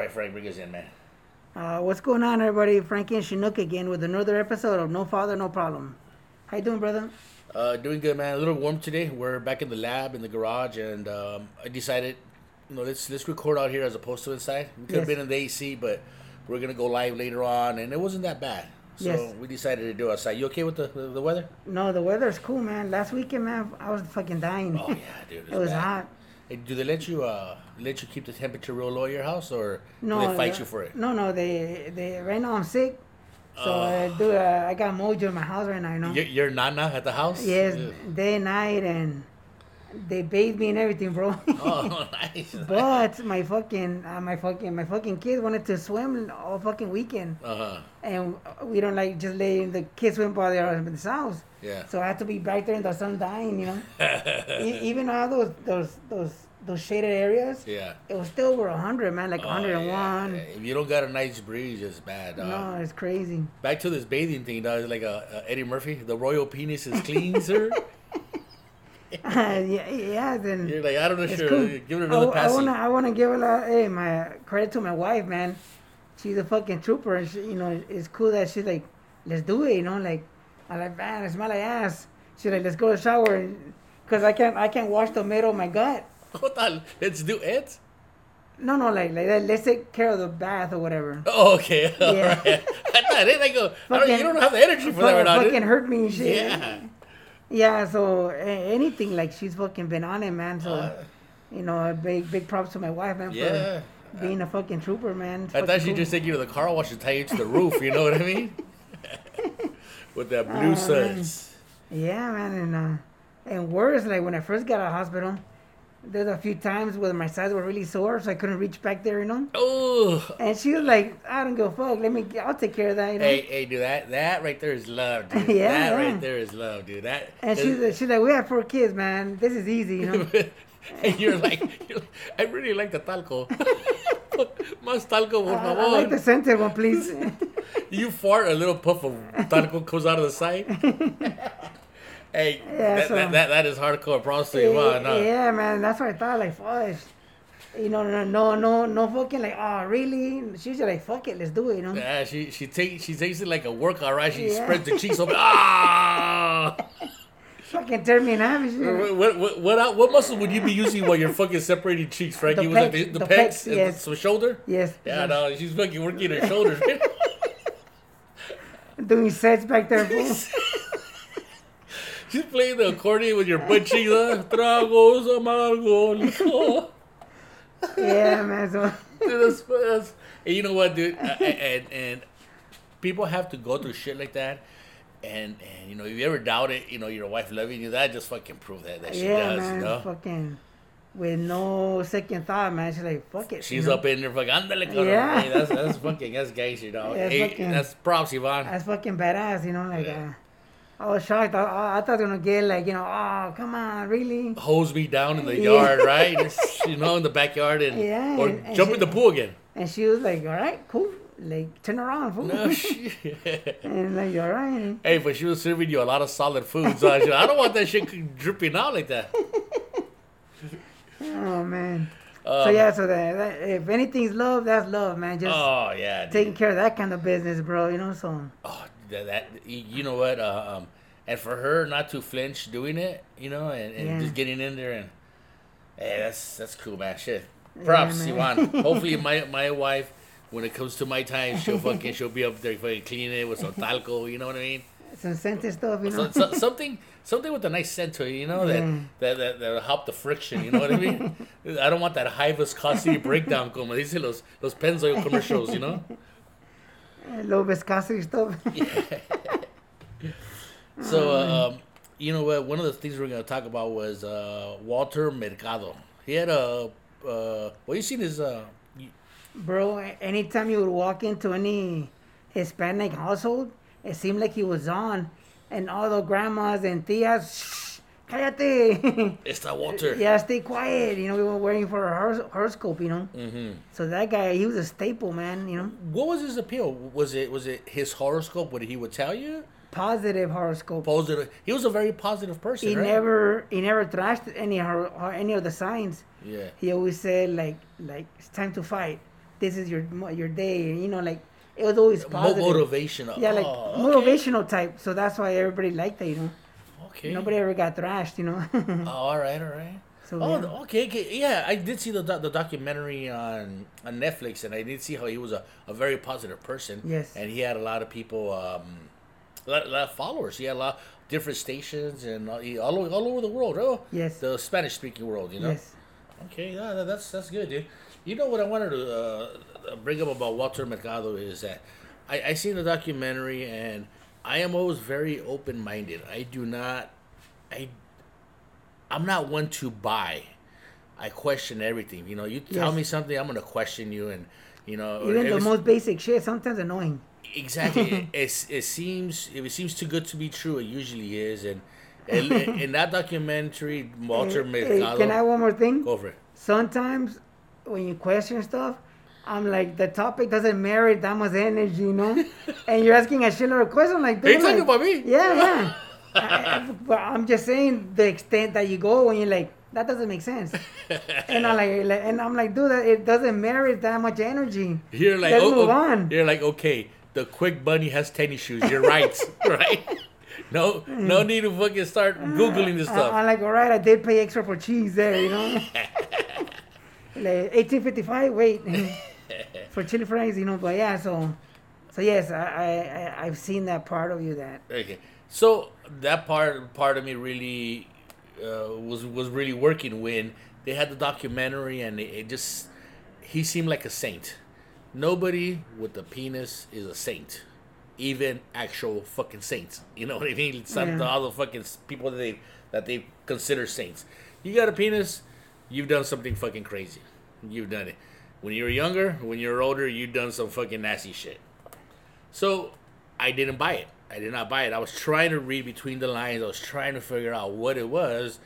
right, Frank, bring us in, man. Uh, what's going on, everybody? Frankie and Chinook again with another episode of No Father, No Problem. How you doing, brother? Uh, doing good, man. A little warm today. We're back in the lab in the garage, and um, I decided, you know, let's let's record out here as opposed to inside. We could have been in the AC, but we're gonna go live later on, and it wasn't that bad. So Yes. we decided to do outside. You okay with the the, the weather? No, the weather's cool, man. Last weekend, man, I was fucking dying. Oh yeah, dude. it was bad. hot. Do they let you uh let you keep the temperature real low at your house, or No, do they fight you for it? No, no, they, they. Right now, I'm sick, so Oh. uh, dude, uh, I got mojo in my house right now. You know. You're, you're nana at the house. Yes, Ugh. day and night, and they bathe me and everything, bro. Oh, nice. but my fucking, uh, my fucking, my fucking kids wanted to swim all fucking weekend, Uh huh. and we don't like just letting the kids swim by house. Yeah. So I had to be back there in the sun dying, you know. E- Even all those those those those shaded areas, yeah. it was still over hundred, man, like Oh, 101. yeah. If you don't got a nice breeze, it's bad. Dog. No, it's crazy. Back to this bathing thing, dog. Like a, a Eddie Murphy, the royal penis is clean, sir. yeah, yeah. Then You're like, I don't know, sure. cool. Give it I, another I pass. wanna I wanna give a lot, hey, my credit to my wife, man. She's a fucking trooper, and she, you know it's cool that she's like, let's do it, you know, like I'm like man, it's my like ass. She's like, let's go to the shower, cause I can't I can't wash the middle of my gut. What the? Let's do it. No, no, like like that. let's take care of the bath or whatever. Oh, okay. All Yeah. right. I thought it. I go. I don't, you don't have the energy for that right now, fucking hurt me and shit. Yeah. Yeah, so a- anything like she's fucking been on it, man. So Uh, you know, big big props to my wife, man, yeah. for being a fucking trooper, man. I thought she'd cool. just take you to the car wash and tie you to the roof. You know what I mean? With that blue Oh, suds. Yeah, man, and uh, and worse, like when I first got out of hospital, there's a few times where my sides were really sore, so I couldn't reach back there, you know. Oh. And she was like, "I don't give a fuck. Let me. I'll take care of that." You know. Hey, hey, dude, that that right there is love, dude. Yeah, that yeah. right there is love, dude. That and she's like, she's like, "We have four kids, man. This is easy, you know." and you're like, you're like, I really like the talco. Más talco, por uh, I, I like the center one, please. You fart, a little puff of talco comes out of the side. Hey, Yeah, that, so- that, that, that is hardcore prostate. Wow, no. Yeah, man, that's what I thought. Like, fuck, you know, no, no, no, no, fucking like, oh, really? She's just like, fuck it, let's do it, you know. Yeah, she she takes she takes it like a workout, right? She Yeah. spreads the cheeks open. Ah! Fucking tear me in half. What, what, what, what muscle would you be using while you're fucking separating cheeks, Frankie? The was it the, pecs, the, the pecs, pecs, and yes. the shoulder? Yes. Yeah, no, she's fucking working her shoulders. Doing sets back there, fool. She's playing the accordion with your butt cheeks. Tragos amargos. yeah, man. So, Dude, that's, that's, and you know what, dude? Uh, and, and people have to go through shit like that. And, and you know, if you ever doubt it, you know, your wife loving you, that just fucking prove that, that she yeah, does, man. you know? Fucking with no second thought, man. She's like, fuck it. She's you know? up in there fucking, andale, cabrón. Yeah. Hey, that's, that's fucking, that's gangster, dog. That's Hey, fucking- that's props, Yvonne. That's fucking badass, you know. Like, Yeah. uh, I was shocked. I, I, I thought they were gonna get like, you know, oh, come on, really? hose me down in the yard, right? You know, in the backyard, and Yeah, or and- and jump she- in the pool again. And she was like, all right, cool. Like, turn around, fool. No shit. and like, all right. hey, but she was serving you a lot of solid food, so I, said, I don't want that shit dripping out like that. Oh man. Um, so yeah, so that, that if anything's love, that's love, man. Just Oh yeah, dude. taking care of that kind of business, bro. You know, so Oh, that, that you know what? Uh, um, and for her not to flinch doing it, you know, and, and Yeah. just getting in there and hey, that's that's cool, man. Shit, props, man. Ivan. Hopefully, my my wife, when it comes to my time, she'll fucking she'll be up there fucking cleaning it with some talco. You know what I mean? some scented stuff, you know. So, so, something something with a nice scent to it, you know, that, Yeah. that, that that'll help the friction. You know what I mean? I don't want that high viscosity breakdown, como dicen los los Pennzoil commercials. You know? A little viscosity stuff. So, uh, um, you know what? One of the things we are going to talk about was uh, Walter Mercado. He had a. Uh, well, you seen his. Uh, Bro, anytime you would walk into any Hispanic household, it seemed like he was on. And all the grandmas and tias, shh, cállate. it's that Walter. yeah, stay quiet. You know, we were waiting for a horoscope, you know. Mm-hmm. So that guy, he was a staple, man, you know. What was his appeal? Was it was it his horoscope? What he would tell you? Positive horoscope. Positive. He was a very positive person. He right? never he never trashed any hor- or any of the signs. Yeah. He always said like like it's time to fight, this is your your day. You know, like it was always positive. motivational. Yeah, like Oh, okay. motivational type. So that's why everybody liked it. You know, Okay. nobody ever got thrashed. You know. Oh, all right, all right. so Oh, yeah. okay, okay. Yeah, I did see the the documentary on on Netflix, and I did see how he was a, a very positive person. Yes. And he had a lot of people, um, a lot, a lot of followers. He had a lot different stations and all, all, over, all over the world. Oh, Yes. the Spanish speaking world. You know. Yes. Okay, yeah, that's that's good, dude. You know what I wanted to uh, bring up about Walter Mercado is that I I seen the documentary and I am always very open minded. I do not, I, I'm not one to buy. I question everything. You know, you tell Yes. me something, I'm gonna question you, and you know, Even the most basic shit sometimes annoying. Exactly. it, it seems if it seems too good to be true, it usually is. And, in that documentary, Walter Hey, Mercado. can I have one more thing? go for it. Sometimes when you question stuff, I'm like the topic doesn't merit that much energy, you know. and you're asking a shitload of questions like. Are you dude, talking like- about me? Yeah, yeah. I, I, but I'm just saying the extent that you go when you're like, that doesn't make sense. and I'm like, and I'm like, dude, that it doesn't merit that much energy. You're like, Let's oh, move oh, on. You're like, okay, the quick bunny has tennis shoes. You're right, right? No, no mm. need to fucking start uh, googling this stuff. I'm like, all right, I did pay extra for cheese there, you know. Like 1855, wait, for chili fries, you know. But yeah, so, so yes, I, I, I've seen that part of you that. Okay, so that part part of me really uh, was was really working when they had the documentary and it, it just he seemed like a saint. Nobody with a penis is a saint, even actual fucking saints. You know what I mean? Some Yeah. all the fucking people that they that they consider saints. You got a penis, you've done something fucking crazy. You've done it. When you were younger, when you were older, you've done some fucking nasty shit. So I didn't buy it. I did not buy it. I was trying to read between the lines. I was trying to figure out what it was,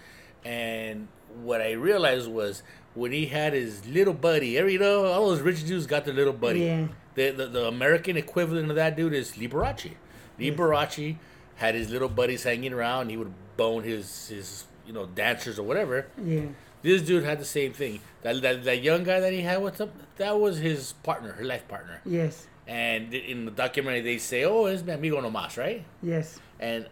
and what I realized was when he had his little buddy. Every you know, all those rich dudes got their little buddy. Yeah. The, the the American equivalent of that dude is Liberace. Liberace had his little buddies hanging around. He would bone his his you know dancers or whatever. Yeah. This dude had the same thing. That, that that young guy that he had with him, that was his partner, her life partner. Yes. And in the documentary, they say, "Oh, it's mi amigo nomás," right? Yes. And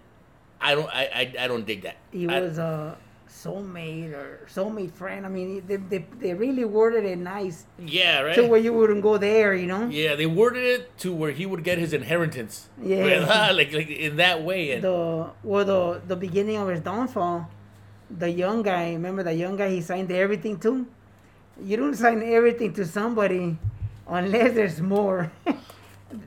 I don't, I, I, I don't dig that. He I- was a soulmate or soulmate friend. I mean, they, they, they really worded it nice yeah, right. to where you wouldn't go there, you know. yeah, they worded it to where he would get his inheritance. Yeah. like like in that way. And the well the the beginning of his downfall, the young guy. Remember the young guy he signed everything to. You don't sign everything to somebody unless there's more.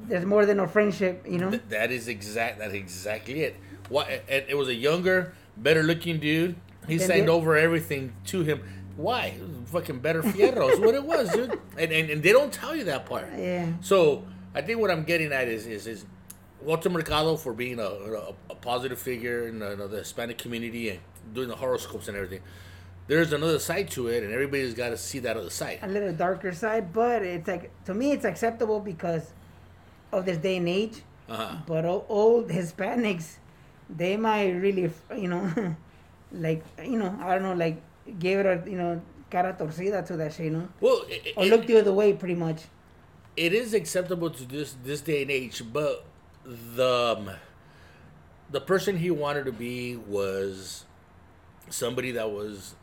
there's more than a friendship, you know. th- that is exact. That's exactly it. What? And it was a younger, better looking dude. He Then signed over everything to him. Why? Fucking better fierros. what it was, dude. And, and and they don't tell you that part. Yeah. So I think what I'm getting at is is, is Walter Mercado for being a, a, a positive figure in the, the Hispanic community and doing the horoscopes and everything. There's another side to it, and everybody's got to see that other side. a little darker side, but it's like to me it's acceptable because of this day and age. Uh-huh. But old Hispanics, they might really, you know, like you know, I don't know, like give it a you know cara torcida to that shit, you know, Well, it, or it- look the other way, pretty much. it is acceptable to this this day and age, but the um, the person he wanted to be was somebody that was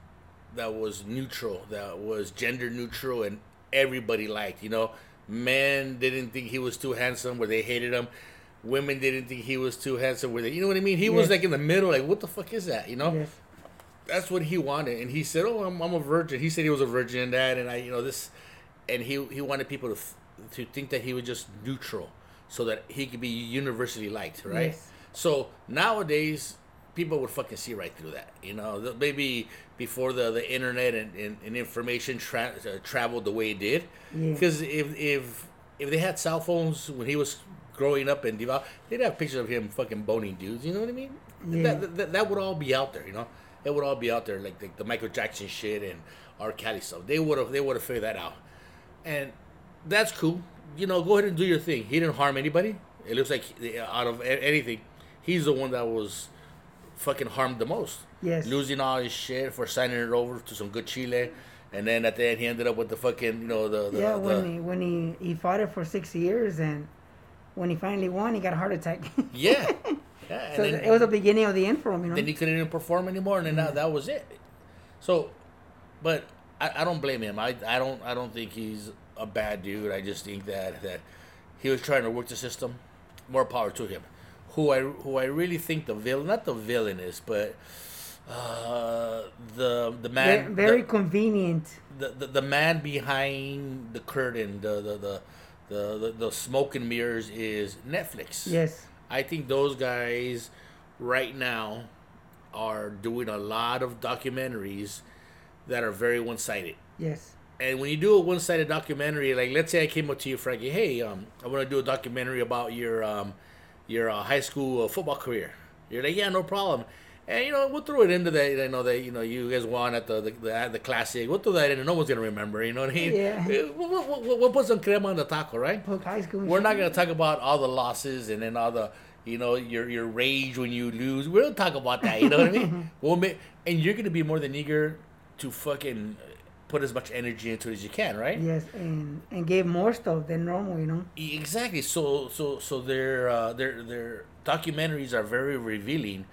that was neutral, that was gender neutral, and everybody liked. You know, men didn't think he was too handsome, where they hated him. Women didn't think he was too handsome, where they, you know what I mean. He was like in the middle, like what the fuck is that? You know Yes. that's what he wanted and he said oh I'm, I'm a virgin he said he was a virgin and that and i you know this and he he wanted people to to think that he was just neutral so that he could be universally liked right Yes. so nowadays people would fucking see right through that you know maybe before the the internet and, and, and information tra- uh, traveled the way it did Yeah. because if if if they had cell phones when he was growing up in develop, they'd have pictures of him fucking boning dudes. You know what I mean? Yeah. That, that, that would all be out there. You know, it would all be out there like the, the Michael Jackson shit and R. Kelly stuff. They would have they would have figured that out, and that's cool. You know, go ahead and do your thing. He didn't harm anybody. It looks like out of anything, he's the one that was fucking harmed the most. Yes. Losing all his shit for signing it over to some good Chile and then at the end he ended up with the fucking you know the, the yeah, the, when he when he he fought it for six years, and when he finally won, he got a heart attack. yeah yeah and so then, it was the beginning of the end for him, you know. then he couldn't even perform anymore and then that, that was it so but I, I don't blame him I, I don't I don't think he's a bad dude I just think that that he was trying to work the system more power to him who I who I really think the villain not the villain is but uh the the man very the- convenient. the, the, the man behind the curtain, the the, the the the the smoke and mirrors is Netflix. Yes. I think those guys right now are doing a lot of documentaries that are very one sided. Yes. And when you do a one sided documentary, like let's say I came up to you, Frankie, hey, um, I want to do a documentary about your um, your uh, high school uh, football career. You're like, yeah, no problem. And you know, we'll throw it into that. I know that you know you guys won at the the, the, the classic. We'll throw that in, and no one's gonna remember. You know what I mean? Yeah. We'll, we'll, we'll, we'll put some crema on the taco, right? Poke high school. We're not gonna talk about all the losses and then all the you know your your rage when you lose. We'll talk about that. You know what I mean? We'll make, and you're gonna be more than eager to fucking put as much energy into it as you can, right? Yes, and and gave more stuff than normal, you know. Exactly. So so so their uh, their their documentaries are very revealing,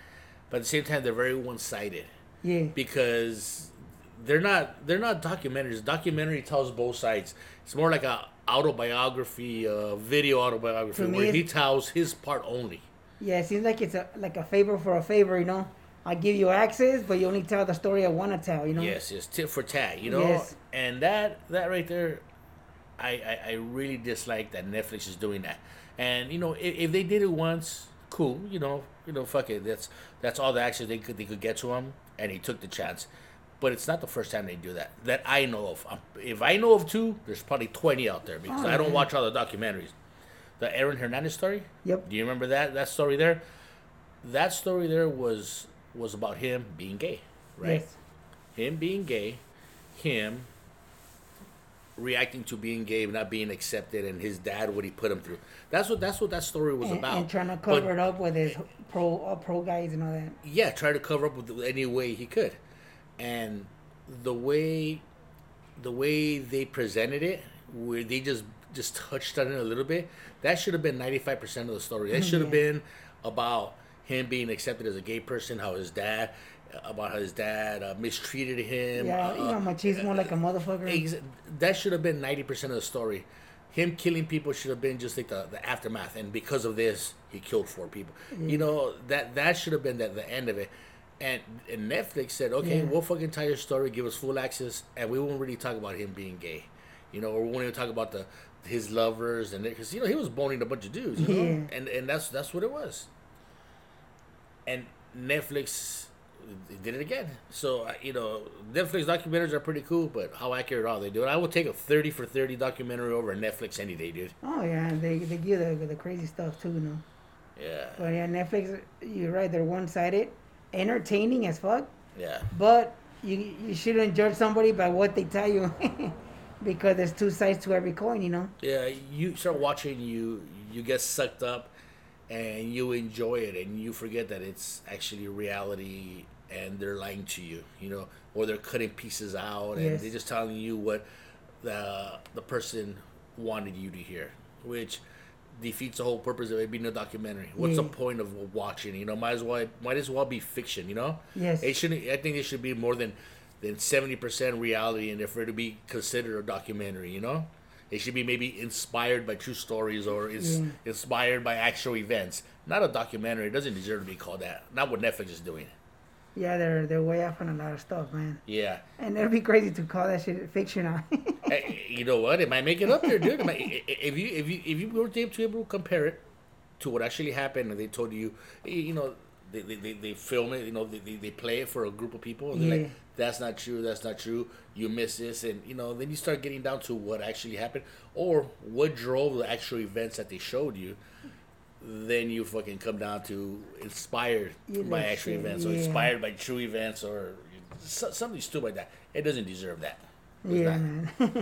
but at the same time they're very one sided Yeah. because they're not they're not documentaries. Documentary tells both sides. It's more like a autobiography, uh, video autobiography where he tells his part only. Yeah, it seems like it's a like a favor for a favor, you know. I give you access, but you only tell the story I want to tell, you know. Yes, yes, tit for tat, you know. Yes. And that that right there, I, I I really dislike that Netflix is doing that. And you know, if, if they did it once, cool. You know, you know, fuck it. That's that's all the access they could they could get to him, and he took the chance. But it's not the first time they do that that I know of. Um, If I know of two, there's probably twenty out there because Oh, I don't yeah. watch all the documentaries. The Aaron Hernandez story. Yep. Do you remember that that story there? That story there was was about him being gay, right? Yes. him being gay, him reacting to being gay, not being accepted, and his dad what he put him through. That's what that's what that story was And, about. and trying to But, cover it up with his pro uh, pro guys and all that. yeah, try to cover up with any way he could, and the way the way they presented it, where they just just touched on it a little bit, that should have been ninety five percent of the story. That should have Yeah. been about him being accepted as a gay person, how his dad, about how his dad uh, mistreated him. Yeah, uh, you know, machismo like a motherfucker. Ex- that should have been 90% of the story. Him killing people should have been just like the, the aftermath. And because of this, he killed four people. You know, that that should have been the, the end of it. And, and Netflix said, okay, Yeah. we'll fucking tell your story, give us full access, and we won't really talk about him being gay. You know, or we won't even talk about the his lovers and because you know he was boning a bunch of dudes, you know, Yeah. and and that's that's what it was. And Netflix did it again. So uh, you know, Netflix documentaries are pretty cool, but how accurate are they, dude? I would take a thirty for thirty documentary over Netflix any day, dude. Oh yeah, they they give the the crazy stuff too, you know. Yeah, But yeah, Netflix, you're right. They're one sided, entertaining as fuck. yeah, But you you shouldn't judge somebody by what they tell you, because there's two sides to every coin, you know. yeah. You start watching, you you get sucked up, and you enjoy it, and you forget that it's actually reality, and they're lying to you, you know, or they're cutting pieces out, and Yes. they're just telling you what the the person wanted you to hear, which defeats the whole purpose of it being a documentary. What's the point of watching? You know, might as well might as well be fiction. You know, Yes. it shouldn't. I think it should be more than than seventy percent reality, and for it to be considered a documentary, you know, it should be maybe inspired by true stories or is Yeah. inspired by actual events. Not a documentary. It doesn't deserve to be called that. Not what Netflix is doing. Yeah, they're they're way off on a lot of stuff, man. Yeah. And it'd be crazy to call that shit fiction. Hey, you know what? It might make it up there, dude. Might- if you if you if you were able to able to compare it to what actually happened, and they told you, you know, they they, they, they film it, you know, they, they, they play it for a group of people, and they're Yeah. like, that's not true, that's not true. You miss this, and you know, then you start getting down to what actually happened, or what drove the actual events that they showed you. Then you fucking come down to inspired You by actual shit, events, or inspired by true events, or something stupid like that. It doesn't deserve that. Yeah.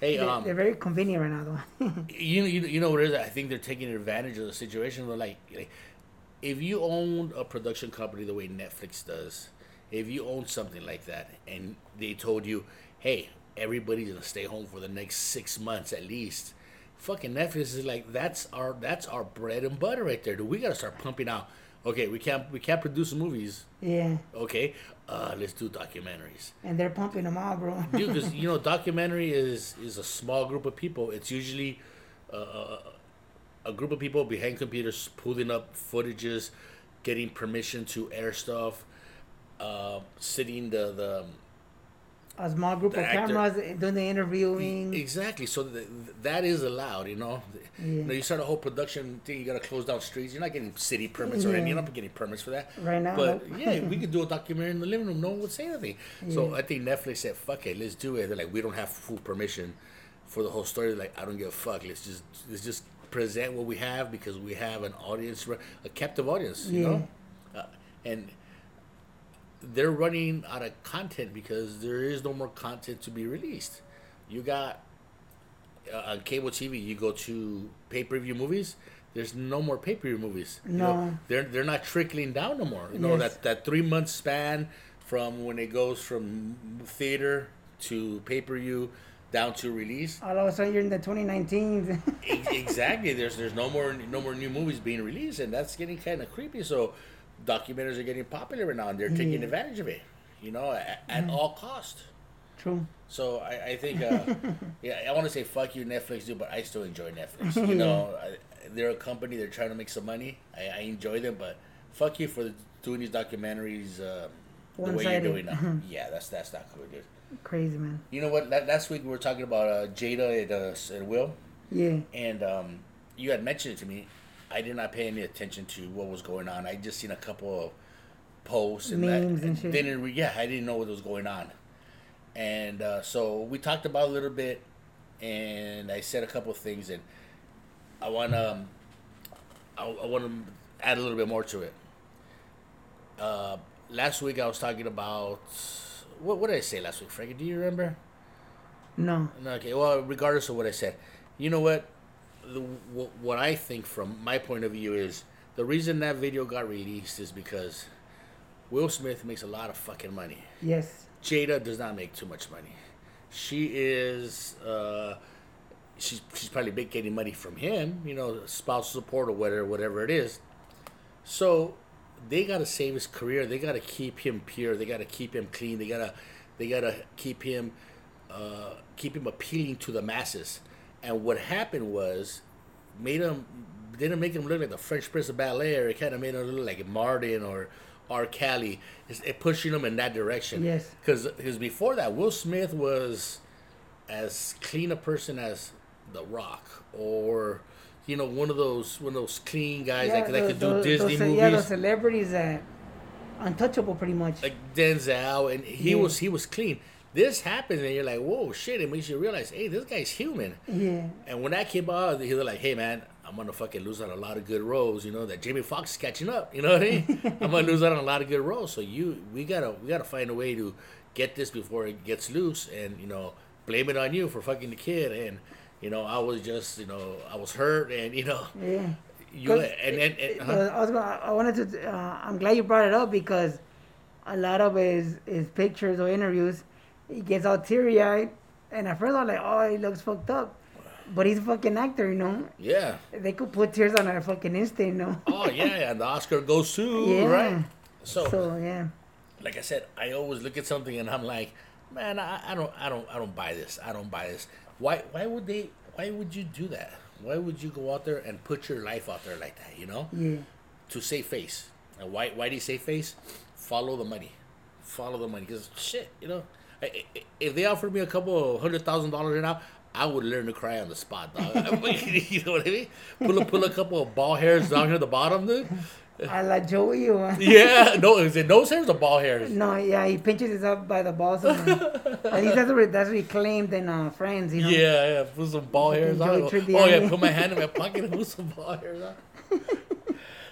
Hey, they're, um, they're very convenient right now, though. you you you know what it is? I think they're taking advantage of the situation. Where like, like, if you own a production company the way Netflix does, if you own something like that, and they told you, hey, everybody's gonna stay home for the next six months at least. Fucking Netflix is like that's our that's our bread and butter right there. Dude, we gotta start pumping out. Okay, we can't we can't produce movies. Yeah. Okay, uh, let's do documentaries. And they're pumping them out, bro. Dude, because you know, documentary is is a small group of people. It's usually uh, a group of people behind computers pulling up footages, getting permission to air stuff, uh, sitting the the a small group of actor- cameras doing the interviewing. exactly. So th- that is allowed. You know, you know, you start a whole production thing. You got to close down streets. You're not getting city permits or anything. You're not getting permits for that. Right now, But yeah, we could do a documentary in the living room. No one would say anything. So I think Netflix said, "Fuck it, let's do it." They're like, "We don't have full permission for the whole story." They're like, "I don't give a fuck. Let's just let's just present what we have because we have an audience, a captive audience." You Yeah. know, uh, and they're running out of content because there is no more content to be released. You got uh, on cable TV, you go to pay per view movies. There's no more pay per view movies. You know, No. they're they're not trickling down no more. You know Yes. that that three month span from when it goes from theater to pay per view down to release. All of a sudden, you're in the 2019s. E- exactly. There's there's no more no more new movies being released, and that's getting kind of creepy. So documentaries are getting popular right now, and they're taking Yeah. advantage of it. You know, at, at all cost. True. So I, I think, uh, yeah, I want to say fuck you, Netflix, dude, but I still enjoy Netflix. You know, I, they're a company; they're trying to make some money. I, I enjoy them, but fuck you for doing these documentaries uh, the way you're doing now. yeah, that's that's not cool, dude. Crazy, man. You know what? la- Last week we were talking about uh, Jada and, uh, and Will, Yeah. and um, you had mentioned it to me. I did not pay any attention to what was going on. I just seen a couple of posts and Memes that, and shit. Didn't re- yeah, I didn't know what was going on, and uh, so we talked about a little bit, and I said a couple of things, and I want to, um, I, I want to add a little bit more to it. Uh, last week I was talking about what, what did I say last week, Frankie? Do you remember? No. No, Okay, well, regardless of what I said, you know what? The, what, what I think from my point of view is the reason that video got released is because Will Smith makes a lot of fucking money. Yes. Jada does not make too much money. She is, uh, she's she's probably been getting money from him, you know, spousal support or whatever, whatever it is. So they gotta save his career. They gotta keep him pure. They gotta keep him clean. They gotta they gotta keep him uh, keep him appealing to the masses. And what happened was made him didn't make him look like the Fresh Prince of Bel-Air, or it kind of made him look like Martin or R. Kelly. It's, it pushing him in that direction. Yes. Because before that, Will Smith was as clean a person as The Rock, or you know, one of those one of those clean guys that, that could do those- Disney those, movies. Yeah, those celebrities that untouchable, pretty much. like Denzel, and he Yeah. was he was clean. This happens, and you're like, whoa, shit! It makes you realize, hey, this guy's human. yeah. And when that came out, he was like, "Hey, man, I'm gonna fucking lose out a lot of good roles. You know that Jamie Foxx is catching up. You know what I mean? I'm gonna lose out on a lot of good roles. So you, we gotta, we gotta find a way to get this before it gets loose, and you know, blame it on you for fucking the kid. And you know, I was just, you know, I was hurt, and you know, Yeah. you and and, and uh-huh. Uh, I was gonna, I wanted to. Uh, I'm glad you brought it up because a lot of his his pictures or interviews, he gets all teary eyed, and at first I was like, oh, he looks fucked up, but he's a fucking actor, you know. yeah. They could put tears on a fucking instant, you know. Oh yeah, and the Oscar goes to Yeah. right. So, So yeah, like I said, I always look at something and I'm like, man, I, I don't, I don't, I don't buy this. I don't buy this. Why, why would they? Why would you do that? Why would you go out there and put your life out there like that? You know, yeah, to save face. And why, why do you save face? Follow the money. Follow the money. Because shit, you know, if they offered me a couple of hundred thousand dollars right now. I would learn to cry on the spot, dog. you know what I mean? Pull a, pull a couple of ball hairs down here at the bottom, dude. I like Joey. Or, Yeah, no, is it nose hairs or ball hairs? no, yeah, he pinches himself by the balls. And, at least that's what that's what he claimed in uh, Friends, you know. Yeah, yeah, put some ball hairs on. Oh yeah, put my hand in my pocket and put some ball hairs on.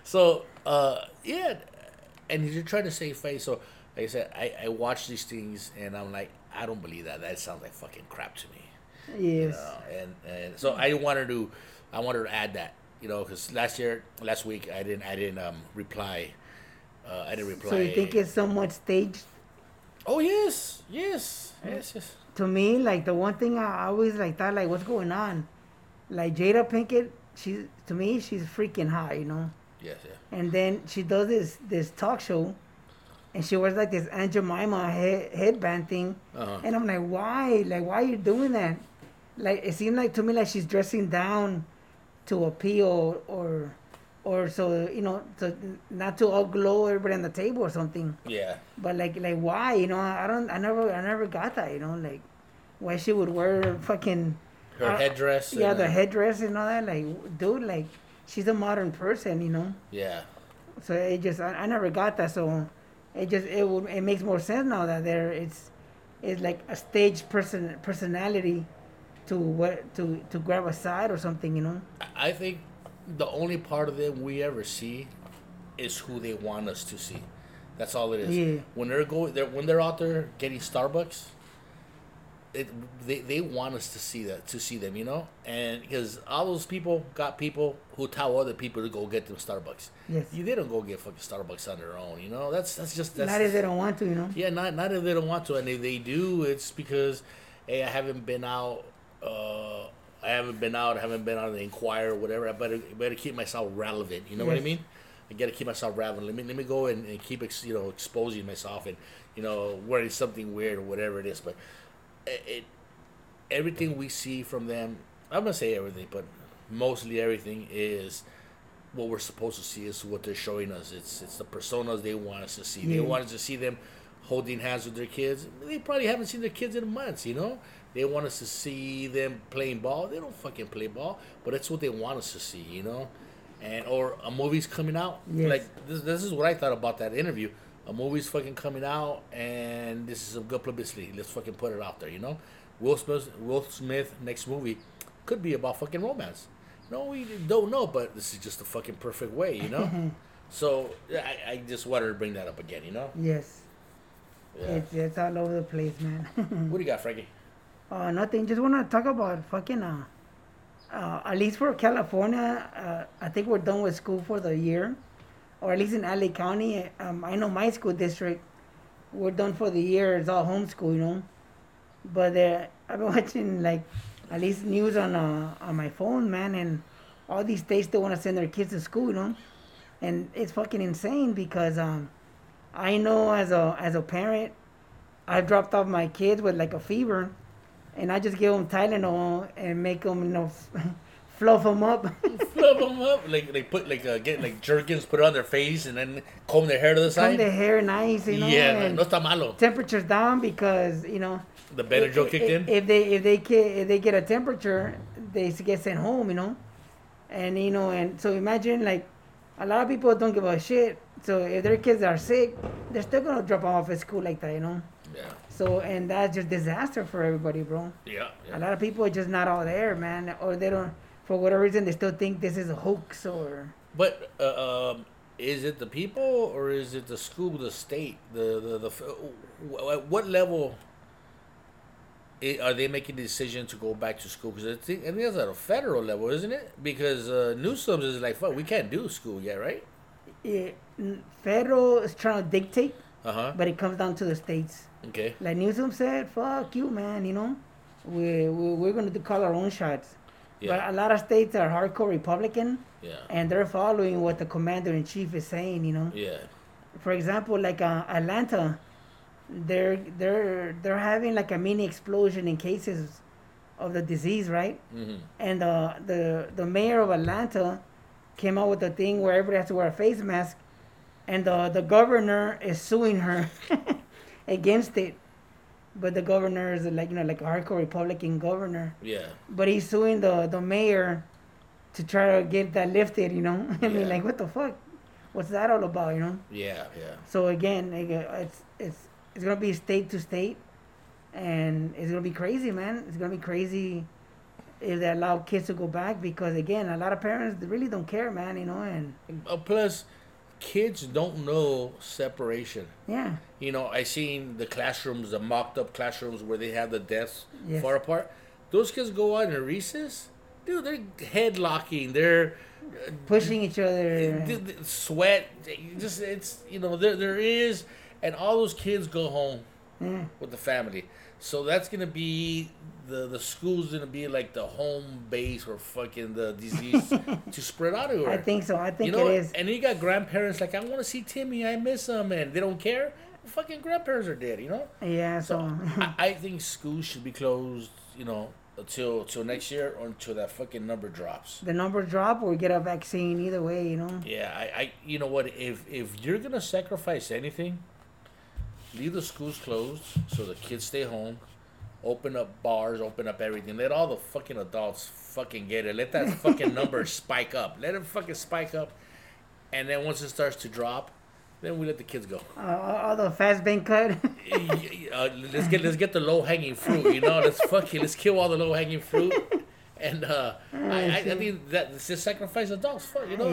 so, uh, yeah, and you're trying to save face. So, like I said, I, I watch these things and I'm like, I don't believe that. That sounds like fucking crap to me. You Yes. know? And and so I wanted to, I wanted to add that. You know, because last year, last week, I didn't, I didn't um reply. Uh, I didn't reply. So you think it's somewhat staged? Oh yes, yes, yes, yes. to me, like the one thing I always like thought, like, what's going on? Like Jada Pinkett, she's to me, she's freaking hot, you know. Yes, yeah. And then she does this this talk show, and she wears like this Aunt Jemima head, headband thing, Uh-huh. and I'm like, why? Like, why are you doing that? Like, it seemed like to me like she's dressing down to appeal or. Or so you know, to not to all glow everybody on the table or something. Yeah. But like, like why? You know, I don't, I never, I never got that. You know, like why she would wear fucking Her Uh, headdress. yeah, the headdress and all that. Like, dude, like she's a modern person. You know, Yeah. so it just, I, I never got that. So it just, it would, it makes more sense now that there, it's, it's like a stage person personality to what to to grab a side or something. You know. I think the only part of them we ever see is who they want us to see. That's all it is. Yeah. When they're going, they're, when they're out there getting Starbucks, it they, they want us to see that to see them, you know, and because all those people got people who tell other people to go get them Starbucks. Yes. You, they don't go get fucking Starbucks on their own, you know. That's that's just that's Not if they don't want to. You know. yeah, not not if they don't want to, and if they do, it's because hey, I haven't been out. Uh, I haven't been out. I haven't been out to inquire or whatever. I better better keep myself relevant. You know what I mean? I gotta keep myself relevant. Let me let me go and, and keep ex, you know exposing myself and you know wearing something weird or whatever it is. But it, it everything we see from them, I'm gonna say everything, but mostly everything is what we're supposed to see is what they're showing us. It's it's the personas they want us to see. They mm. want us to see them holding hands with their kids. They probably haven't seen their kids in months, you know? They want us to see them playing ball. They don't fucking play ball, but it's what they want us to see, you know? And or a movie's coming out. Yes. Like this, this is what I thought about that interview. A movie's fucking coming out and this is some good publicity. Let's fucking put it out there, you know? Will Smith Will Smith next movie could be about fucking romance. No, we don't know, but this is just the fucking perfect way, you know? so I, I just wanted to bring that up again, you know? Yes. Yeah. It's it's all over the place, man. What do you got, Frankie? Uh, nothing. Just want to talk about fucking, uh, uh, at least for California, uh, I think we're done with school for the year. Or at least in LA County, um, I know my school district, we're done for the year. It's all homeschool, you know. But uh, I've been watching, like, at least news on uh, on my phone, man, and all these states they want to send their kids to school, you know. And it's fucking insane because um, I know as a as a parent, I've dropped off my kids with like a fever, and I just give them Tylenol and make them, you know, fluff them up. fluff them up, like they put like uh, get like Jergens, put it on their face, and then comb their hair to the side. Comb their hair nice, you know. yeah, no está malo. temperatures down because you know. The Benadryl if, kicked in. If they if they get if they get a temperature, they get sent home, you know. And you know, and so imagine like a lot of people don't give a shit. So if their kids are sick, they're still gonna drop them off at school like that, you know. Yeah, So and that's just disaster for everybody, bro. yeah, A lot of people are just not all there, man, or they don't, for whatever reason, they still think this is a hoax or. But uh, um, is it the people or is it the school, the state, the the the? At what level? Are they making the decision to go back to school? Because I think I think that's at a federal level, isn't it? Because uh, Newsom is like, "Fuck, we can't do school yet, right?" Yeah, federal is trying to dictate, Uh huh. but it comes down to the states. Okay. Like Newsom said, "Fuck you, man," you know. We, we we're gonna do call our own shots. Yeah. But a lot of states are hardcore Republican, Yeah. and they're following what the commander in chief is saying. You know. Yeah. For example, like uh, Atlanta, they're they're they're having like a mini explosion in cases of the disease, right? Mm-hmm. And uh, the the mayor of Atlanta came out with a thing where everybody has to wear a face mask, and the the governor is suing her against it. But the governor is like you know like a hardcore Republican governor, Yeah. but he's suing the the mayor to try to get that lifted. You know, I Yeah. mean like what the fuck, what's that all about? You know. Yeah. Yeah. So again, like, uh, it's it's it's gonna be state to state, and it's gonna be crazy, man. It's gonna be crazy if they allow kids to go back because again, a lot of parents really don't care, man. You know, and Uh, plus, kids don't know separation. yeah, You know, I seen the classrooms, the mocked up classrooms where they have the desks Yes. far apart. Those kids go out in recess, dude. They're head locking. They're uh, pushing each other. d- d- sweat. Just it's you know there there is, and all those kids go home with the family. So that's gonna be the the school's gonna be like the home base for fucking the disease to spread out everywhere. I think so. I think you know, it is. and you got grandparents like I want to see Timmy, I miss him, and they don't care. Fucking grandparents are dead, you know. Yeah. So. I, I think schools should be closed, you know, until until next year or until that fucking number drops. the number drop or get a vaccine either way you know Yeah, I, I you know what? If if you're gonna sacrifice anything, leave the schools closed so the kids stay home. Open up bars, open up everything. Let all the fucking adults fucking get it. Let that fucking number spike up. Let it fucking spike up, and then once it starts to drop, then we let the kids go. uh, all the fast bank cut uh, let's get let's get the low hanging fruit. You know, let's fucking let's kill all the low hanging fruit. And uh, I, I, I think that it's just sacrifice adults. Fuck, you know,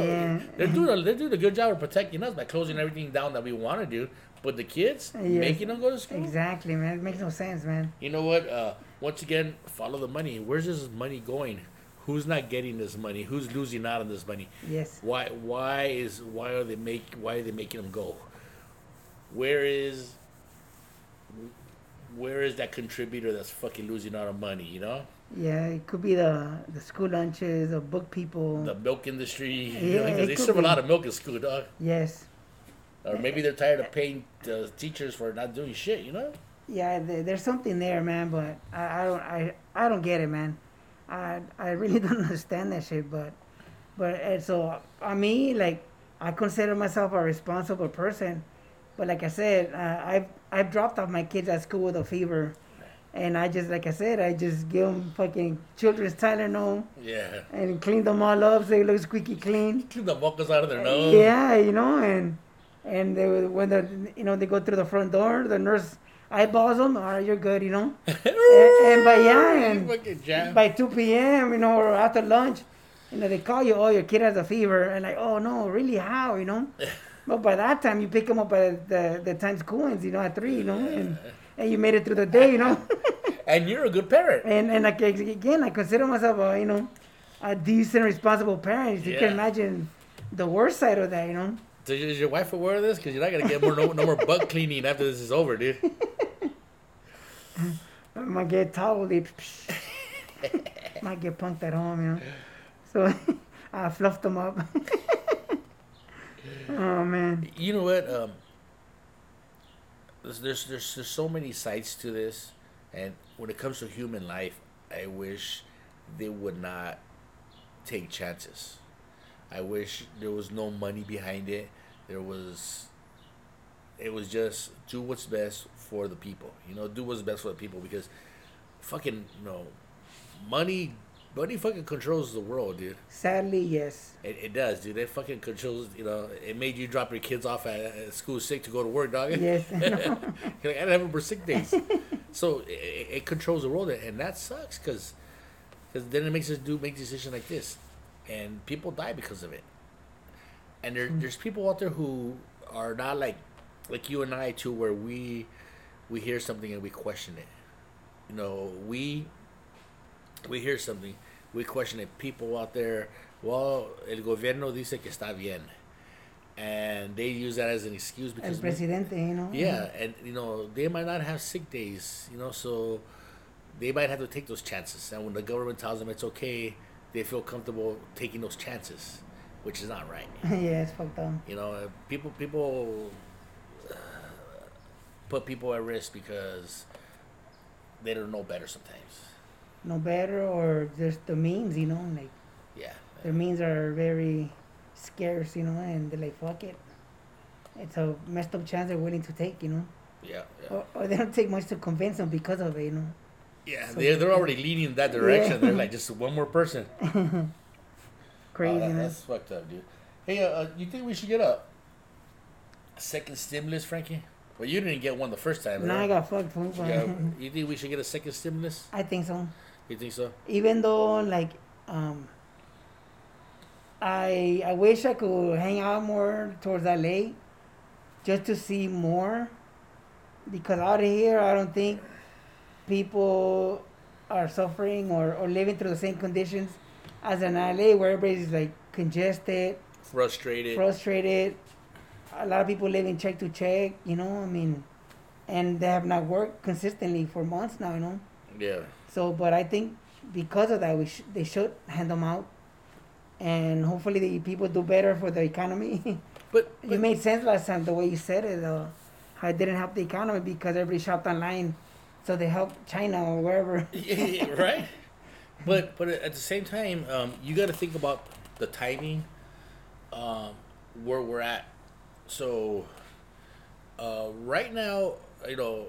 they're doing a, they're doing a good job of protecting us by closing everything down that we want to do. But the kids, Yes. making them go to school. exactly man it makes no sense man You know what? Uh, once again, follow the money. Where's this money going? Who's not getting this money? Who's losing out on this money? yes Why why is why are they make why are they making them go? Where is where is that contributor that's fucking losing out on money, you know? Yeah it could be the the school lunches or book people The milk industry. Yeah, you know, they serve a lot of milk in school, dog. yes Or maybe they're tired of paying the teachers for not doing shit, you know? yeah there, there's something there man but I, I don't I, I don't get it man I I really don't understand that shit but but and so on me like I consider myself a responsible person but like I said uh, I've I've dropped off my kids at school with a fever and I just like I said I just give them fucking children's Tylenol Yeah. and clean them all up so they look squeaky clean Clean the mucus out of their nose. yeah, you know, and and they when the you know they go through the front door, the nurse eyeballs them. All right, you're good, you know. and, and by yeah, and by 2 p.m., you know, or after lunch, you know, they call you, oh, your kid has a fever, and like, oh no, really, how, you know? but by that time, you pick them up at the the time school ends, you know, at three, you know, and and you made it through the day, you know. And you're a good parent. and and like again, I consider myself a you know a decent, responsible parent. You can imagine the worst side of that, you know. So is your wife aware of this? Because you're not gonna get more no, no more butt cleaning after this is over, dude. I might get lips. might get punked at home, you know. So I fluffed them up. oh man. You know what? Um, there's, there's there's there's so many sides to this, and when it comes to human life, I wish they would not take chances. I wish there was no money behind it. There was. It was just do what's best for the people. You know, do what's best for the people because, fucking, you know, money, money fucking controls the world, dude. Sadly, yes. It, it does, dude. It fucking controls. You know, it made you drop your kids off at, at school sick to go to work, dog. Yes. You're like, I didn't have them for sick days. so it, it controls the world, and that sucks because then it makes us do make decisions like this, and people die because of it. And there, mm. there's people out there who are not like like you and I too, where we we hear something and we question it. You know, we we hear something, we question it. People out there, well, el gobierno dice que está bien, and they use that as an excuse El because presidente, you know. yeah, and you know they might not have sick days, you know, so they might have to take those chances. And when the government tells them it's okay, they feel comfortable taking those chances, which is not right. yeah, it's fucked up. You know, people people uh, put people at risk because they don't know better sometimes. No better or just the means, you know, like Yeah. their means are very scarce, you know, and they're like, fuck it. It's a messed up chance they're willing to take, you know. Yeah. Yeah. Or, or they don't take much to convince them because of it, you know. Yeah, So- they're, they're already leaning in that direction. Yeah. They're like just one more person. Crazy, Oh, that- that's fucked up, dude. Hey, uh, uh, you think we should get a second stimulus, Frankie? Well, you didn't get one the first time. Now I got fucked. but Yeah, you think we should get a second stimulus? I think so. You think so? Even though, like, um, I I wish I could hang out more towards LA, just to see more. Because out of here, I don't think people are suffering or, or living through the same conditions as in LA, where everybody's like congested, Frustrated. frustrated. A lot of people living check to check. You know, I mean, and they have not worked consistently for months now. You know. Yeah. So, but I think because of that, we sh- they should hand them out, and hopefully the people do better for the economy. But, you but made sense last time the way you said it, though. How it didn't help the economy because everybody shopped online, so they helped China or wherever. yeah, right. But but at the same time, um, you got to think about the timing, um, where we're at. So, uh, right now, you know,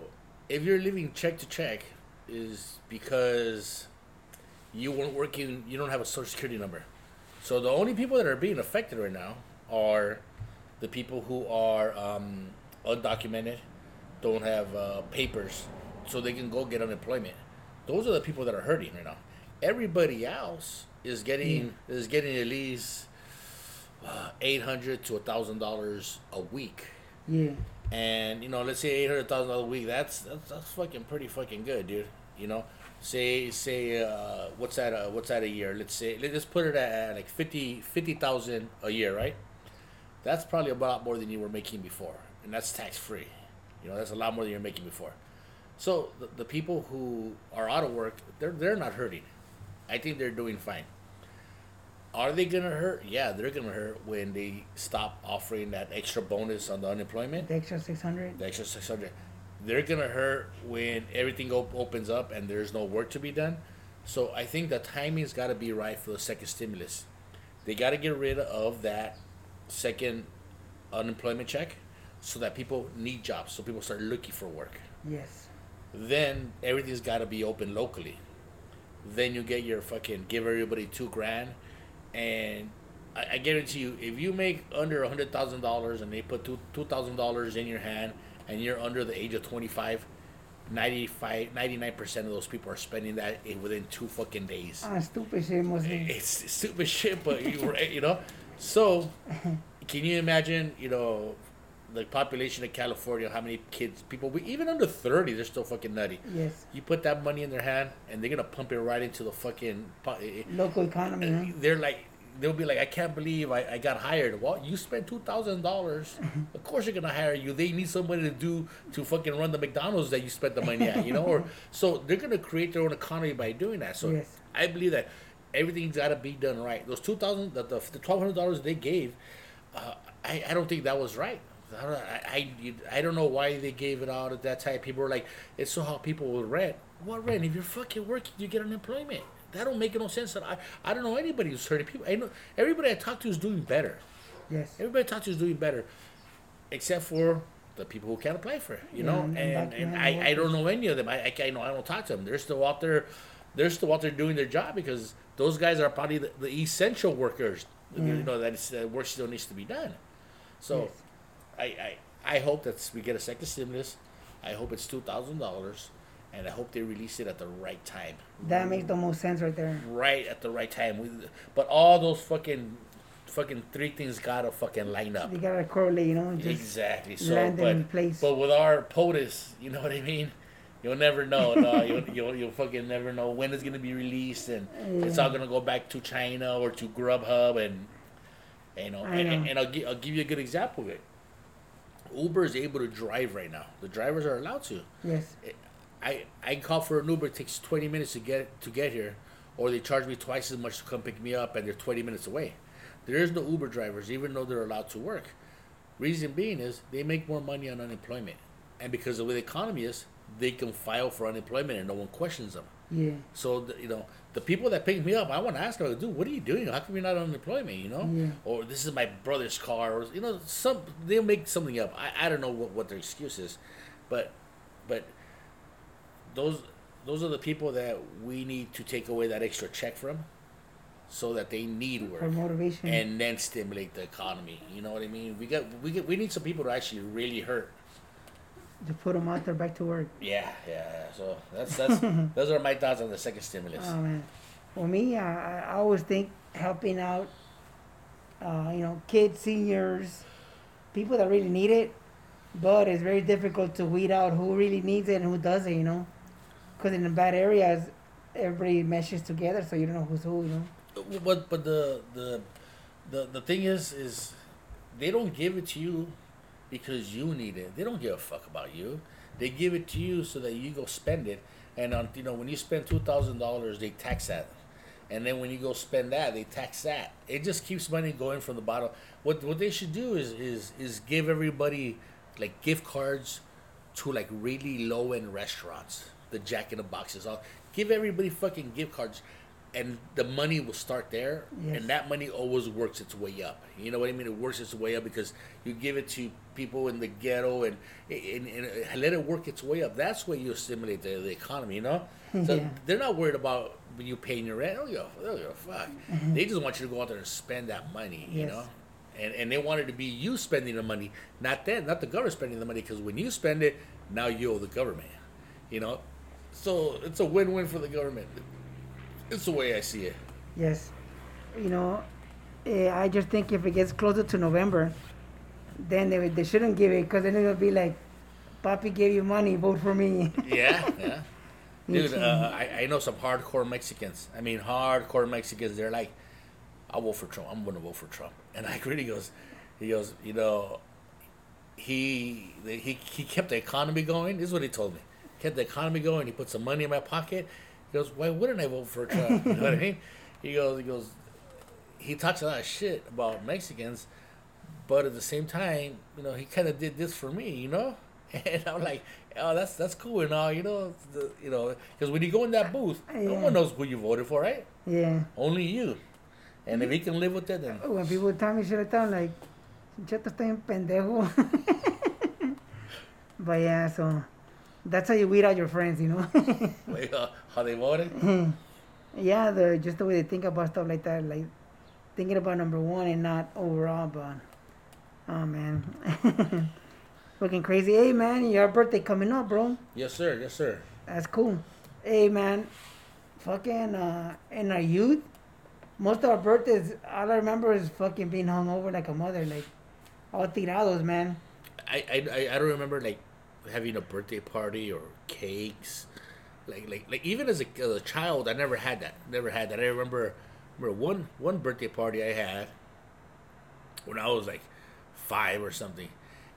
if you're living check to check, is because you weren't working. You don't have a social security number. So the only people that are being affected right now are the people who are um, undocumented, don't have uh, papers, so they can go get unemployment. Those are the people that are hurting right now. Everybody else is getting is getting at least uh, eight hundred to thousand dollars a week. Yeah. And you know, let's say eight hundred thousand dollars a week. That's that's that's fucking pretty fucking good, dude. You know, say say uh, what's that? Uh, what's that a year? Let's say let's put it at like 50 50,000 a year, right? That's probably a lot more than you were making before, and that's tax free. You know, that's a lot more than you're making before. So the, the people who are out of work, they're they're not hurting. I think they're doing fine. Are they gonna hurt? Yeah, they're gonna hurt when they stop offering that extra bonus on the unemployment The extra six hundred. the extra 600 they're gonna hurt when everything op- opens up and there's no work to be done so i think the timing's got to be right for the second stimulus they got to get rid of that second unemployment check so that people need jobs so people start looking for work Yes. then everything's got to be open locally. Then you get your fucking give everybody two grand, and I, I guarantee you, if you make under a hundred thousand dollars and they put two two thousand dollars in your hand, and you're under the age of 25, 95, 99 percent of those people are spending that in, within two fucking days. Ah, stupid shit mostly. It's stupid shit, but you you know. So, can you imagine, you know, the population of California, how many kids, people, we, even under thirty, they're still fucking nutty. Yes. You put that money in their hand, and they're gonna pump it right into the fucking. eh, Local economy. eh, Huh? They're like, they'll be like, I can't believe I, I got hired. Well, you spent two thousand dollars. Of course, they're gonna hire you. They need somebody to do to fucking run the McDonald's that you spent the money at. You know, or so they're gonna create their own economy by doing that. So Yes. I believe that everything's got to be done right. Those two thousand, the, the, the twelve hundred dollars they gave, uh, I, I don't think that was right. I don't, I, I, I don't know why they gave it out at that time. People were like, it's so how people will rent. What rent? If you're fucking working, you get unemployment. That don't make no sense. That I, I don't know anybody who's hurting people. I know everybody I talk to is doing better. Yes. Everybody I talk to is doing better, except for the people who can't apply for it. You Yeah, know, and and, and I, I don't know any of them. I, I, I know I don't talk to them. They're still out there. They're still out there doing their job because those guys are probably the, the essential workers. You know that it's, uh, work still needs to be done. So, Yes. I, I I hope that we get a second stimulus. I hope it's two thousand dollars, and I hope they release it at the right time. That makes the most sense right there. Right at the right time. We, but all those fucking, fucking three things gotta fucking line up. You gotta correlate, you know. Exactly. So, land but in place. but with our POTUS, you know what I mean. You'll never know. No, you'll, you'll you'll fucking never know when it's gonna be released, and it's all gonna go back to China or to Grubhub, and you know. I And, know. and I'll give I'll give you a good example of it. Uber is able to drive right now. The drivers are allowed to. yes. I I call for an Uber. It takes twenty minutes to get to get here, or they charge me twice as much to come pick me up, and they're twenty minutes away. There is no Uber drivers, even though they're allowed to work. Reason being is they make more money on unemployment, and because of the way the economy is, they can file for unemployment and no one questions them. Yeah. So you know the people that pick me up, I want to ask them, dude, what are you doing? How come you're not on unemployment? You know, Yeah. or this is my brother's car, or you know, some they'll make something up. I, I don't know what, what their excuse is, but but those those are the people that we need to take away that extra check from, so that they need work For motivation. and then stimulate the economy. You know what I mean? We got we get we need some people to actually really hurt. To put them out there back to work. Yeah, yeah. yeah. So that's that's those are my thoughts on the second stimulus. Oh man. For me, I, I always think helping out, uh, you know, kids, seniors, people that really need it, but it's very difficult to weed out who really needs it and who doesn't. You know, because in the bad areas, everybody meshes together, so you don't know who's who. You know. But but the the the the thing is is they don't give it to you because you need it. They don't give a fuck about you. They give it to you so that you go spend it, and on you know when you spend two thousand dollars, they tax that, and then when you go spend that, they tax that. It just keeps money going from the bottom. What what they should do is is is give everybody like gift cards to like really low end restaurants, the Jack in the Boxes. All give everybody fucking gift cards, and the money will start there, Yes. and that money always works its way up. You know what I mean? It works its way up because you give it to people in the ghetto and and, and let it work its way up. That's where you stimulate the, the economy. You know, so Yeah. they're not worried about you paying your rent. Oh, yeah, oh, yeah, fuck. Mm-hmm. They just want you to go out there and spend that money. You know. And, and they want it to be you spending the money, not them, not the government spending the money. Because when you spend it, now you owe the government. You know, so it's a win-win for the government. It's the way I see it. Yes. You know, eh, I just think if it gets closer to November, then they, they shouldn't give it because then it'll be like, Papi gave you money, vote for me. Yeah, yeah. Dude, uh, I, I know some hardcore Mexicans. I mean, hardcore Mexicans. They're like, I'll vote for Trump. I'm going to vote for Trump. And I really goes, he goes, you know, he he he kept the economy going. This is what he told me. Kept the economy going. He put some money in my pocket. He goes, why wouldn't I vote for Trump? You know what I mean? He goes, he goes, he talks a lot of shit about Mexicans, but at the same time, you know, he kind of did this for me, you know. And I'm like, oh, that's that's cool and all, you know, the, you know, because when you go in that booth, uh, no one knows who you voted for, right? yeah. Only you. And if he can live with it, then oh, When people tell me shit like that, I'm like, Cheto está en pendejo. but yeah, so that's how you weed out your friends, you know. like, uh, how they voted. yeah, the just the way they think about stuff like that, like thinking about number one and not overall. But oh man, fucking crazy. Hey man, your birthday coming up, bro. Yes, sir. Yes, sir. That's cool. Hey man, fucking uh, in our youth, most of our birthdays, all I remember is fucking being hung over like a mother, like all tirados, man. I, I- I don't remember like having a birthday party or cakes, like like like even as a, as a child, I never had that. Never had that. I remember remember one one birthday party I had when I was like five or something,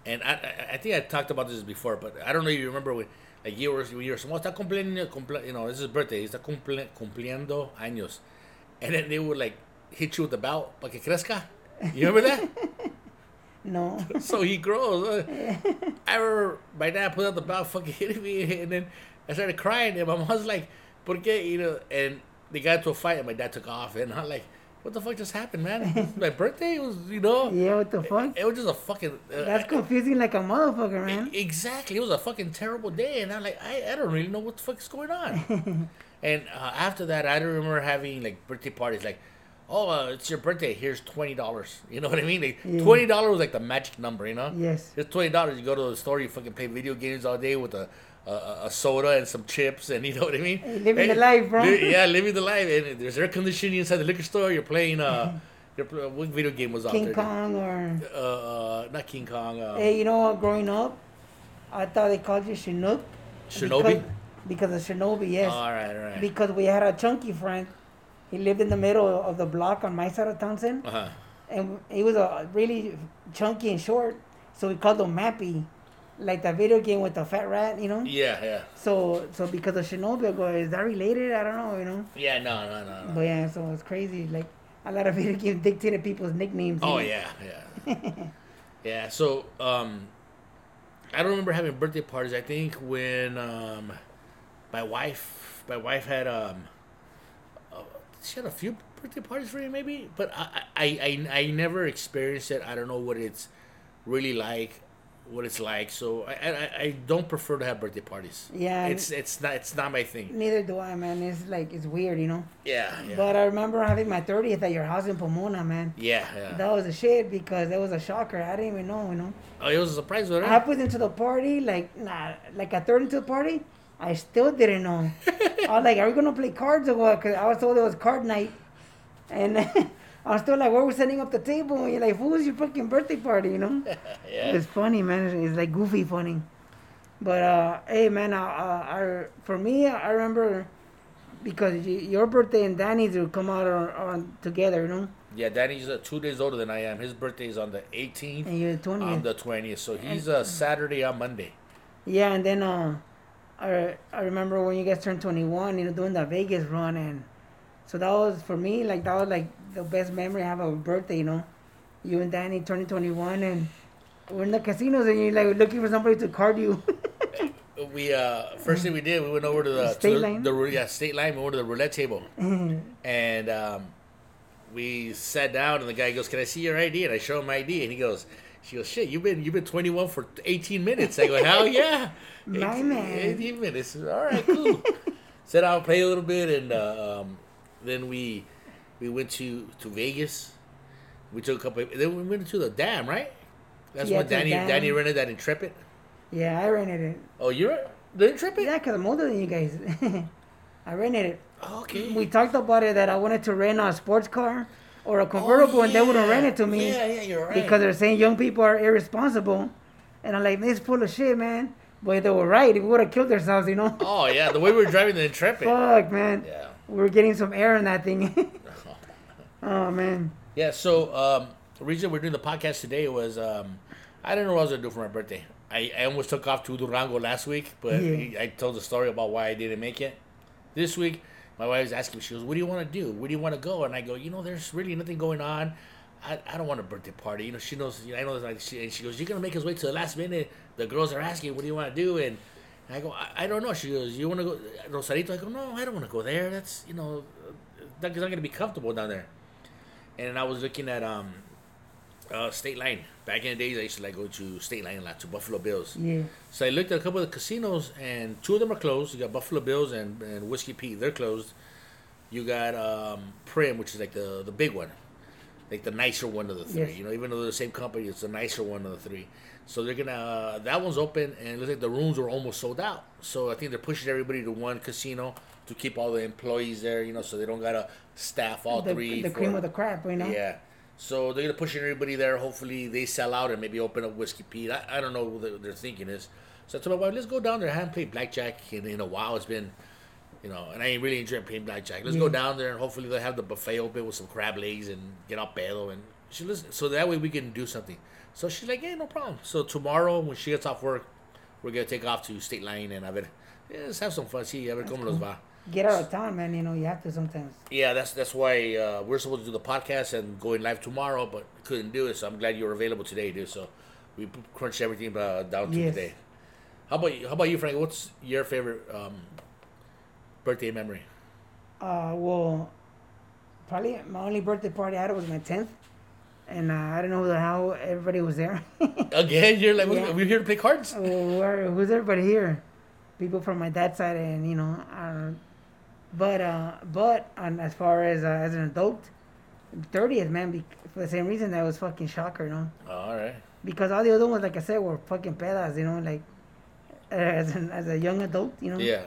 and I I, think I talked about this before, but I don't know if you remember when. Like you were, you were, "Oh, está cumpliendo, you know, this is birthday, está cumple, cumpliendo años. And then they would like hit you with the belt, para que crezca. You remember that? No. so he grows. Uh, I remember my dad put out the belt, fucking hitting me, and then I started crying, and my mom was like, "Por qué?" You know, and they got into a fight, and my dad took off, and I'm like, "What the fuck just happened, man? My birthday it was, you know." yeah, what the fuck? It was just a fucking. Uh, That's confusing like a motherfucker, man. E- Exactly. It was a fucking terrible day, and I'm like, I, I don't really know what the fuck is going on. and uh, after that, I don't remember having like birthday parties. Like, oh, uh, it's your birthday. Here's twenty dollars. You know what I mean? Like, Yeah. Twenty dollars was like the magic number. You know? Yes. It's twenty dollars. You go to the store, you fucking play video games all day with a. A, a soda and some chips, and you know what I mean. Living the life, bro. li- yeah, living the life. And there's air conditioning inside the liquor store. You're playing. Uh, you're, pl- what video game was out King there? Kong or Uh, uh, not King Kong. Uh, hey, you know what? Growing up, I thought they called you Chinook. Shinobi. Because, because of Shinobi, yes. All right, all right. Because we had a chunky friend. He lived in the middle of the block on my side of Townsend, Uh-huh. and he was a really chunky and short. So we called him Mappy, like the video game with the fat rat, you know. Yeah, yeah. So so because of Shinobi, I go, is that related? I don't know, you know. Yeah, no, no, no, no. But yeah, so it's crazy. Like a lot of video games dictated people's nicknames. you Oh know? yeah, yeah. yeah, so um I don't remember having birthday parties. I think when um my wife my wife had um she had a few birthday parties for me maybe, but I I, I I never experienced it. I don't know what it's really like what it's like. So I, I, I don't prefer to have birthday parties. Yeah, It's it's not it's not my thing. Neither do I, man. It's like it's weird, you know. Yeah, yeah. But I remember having my 30th at your house in Pomona, man. yeah, yeah. That was a shit because it was a shocker. I didn't even know, you know. Oh, it was a surprise, wasn't it? I put into the party, like, nah, like a third into the party. I still didn't know. I was like, are we going to play cards or what? Because I was told it was card night. And I was still like, where we setting up the table? And you're like, who's your fucking birthday party, you know? yeah. It's funny, man. It's, like goofy funny. But, uh, hey, man, uh, uh, I, for me, I remember because your birthday and Danny's will come out on, on together, you know? Yeah, Danny's uh, two days older than I am. His birthday is on the 18th. And you're 20th. I'm the 20th, so he's uh, Saturday on Monday. Yeah, and then uh, I I remember when you guys turned 21, you know, doing the Vegas run, and so that was for me like that was like the best memory I have of a birthday. You know, you and Danny turning 21, and we're in the casinos, and you're like looking for somebody to card you. We uh first thing we did, we went over to the State to the, line? the yeah state line. We went to the roulette table, and um, we sat down, and the guy goes, "Can I see your ID?" And I show him my ID, and he goes, "She goes, shit, you've been you've been 21 for 18 minutes." I go, "Hell yeah, My 18, man. 18 minutes. All right, cool." Sat down, play a little bit, and uh, um, then we we went to to Vegas. We took a couple. Then we went to the dam, right? That's Yeah, when Danny. Danny rented that Intrepid. yeah, I rented it. Oh, you're the Intrepid? Yeah, cause I'm older than you guys. I rented it. Okay. We talked about it that I wanted to rent a sports car or a convertible, Oh, and they wouldn't rent it to me Yeah, yeah, you're right. because they're saying young people are irresponsible. And I'm like, this full of shit, man. But they were right. We would have killed ourselves, you know. oh yeah, the way we were driving the Intrepid. Fuck, man. Yeah. We were getting some air in that thing. oh man. Yeah. So um, the reason we're doing the podcast today was um, I didn't know what I was gonna do for my birthday. I, I almost took off to Durango last week, but Yeah. I told the story about why I didn't make it. This week, my wife was asking me, she goes, "What do you want to do? Where do you want to go?" And I go, "You know, there's really nothing going on. I, I don't want a birthday party. You know, she knows. You know, I know. Like she, and she goes, "You're gonna make us wait till the last minute. The girls are asking, what do you want to do?" And I go, I, I don't know. She goes, "You want to go Rosarito?" I go, "No, I don't want to go there. That's you know, that's not gonna be comfortable down there." And I was looking at um, uh, State Line. Back in the days, I used to like go to State Line a lot to Buffalo Bills. Yeah. So I looked at a couple of the casinos, and two of them are closed. You got Buffalo Bills and, and Whiskey Pete. They're closed. You got um, Primm, which is like the the big one, like the nicer one of the three. Yes. You know, even though they're the same company, it's the nicer one of the three. So they're gonna uh, that one's open, and it looks like the rooms were almost sold out. So I think they're pushing everybody to one casino to keep all the employees there. You know, so they don't gotta staff all the, three. the cream for- of the crap, you know. yeah. So they're gonna push everybody there. Hopefully they sell out and maybe open up Whiskey Pete. I, I don't know what their- their thinking is. So I told my wife, let's go down there. and haven't blackjack in, in a while. It's been, you know, and I ain't really enjoying playing blackjack. Let's go mm. down there and hopefully they'll have the buffet open with some crab legs and get up pedo and she listen. So that way we can do something. So she's like, yeah, no problem. So tomorrow when she gets off work, we're gonna take off to State Line and a ver, yeah, let's have some fun. See, a ver cómo nos va. Get out of town, man. You know, you have to sometimes. Yeah, that's that's why uh, we're supposed to do the podcast and going live tomorrow, but couldn't do it. So I'm glad you were available today, dude. So we crunched everything uh, down to Yes. today. How about you? How about you, Frank? What's your favorite um, birthday memory? Uh, well, probably my only birthday party I had was my tenth, and uh, I don't know how everybody was there. Again, you're like, Yeah. we're here to play cards. Well, where, who's everybody here? People from my dad's side, and you know, I don't. But uh, but um, as far as uh, as an adult, thirtieth man, be- for the same reason that was fucking shocker, you know, Oh, all right. because all the other ones, like I said, were fucking pedas, you know, like as an, as a young adult, you know, Yeah.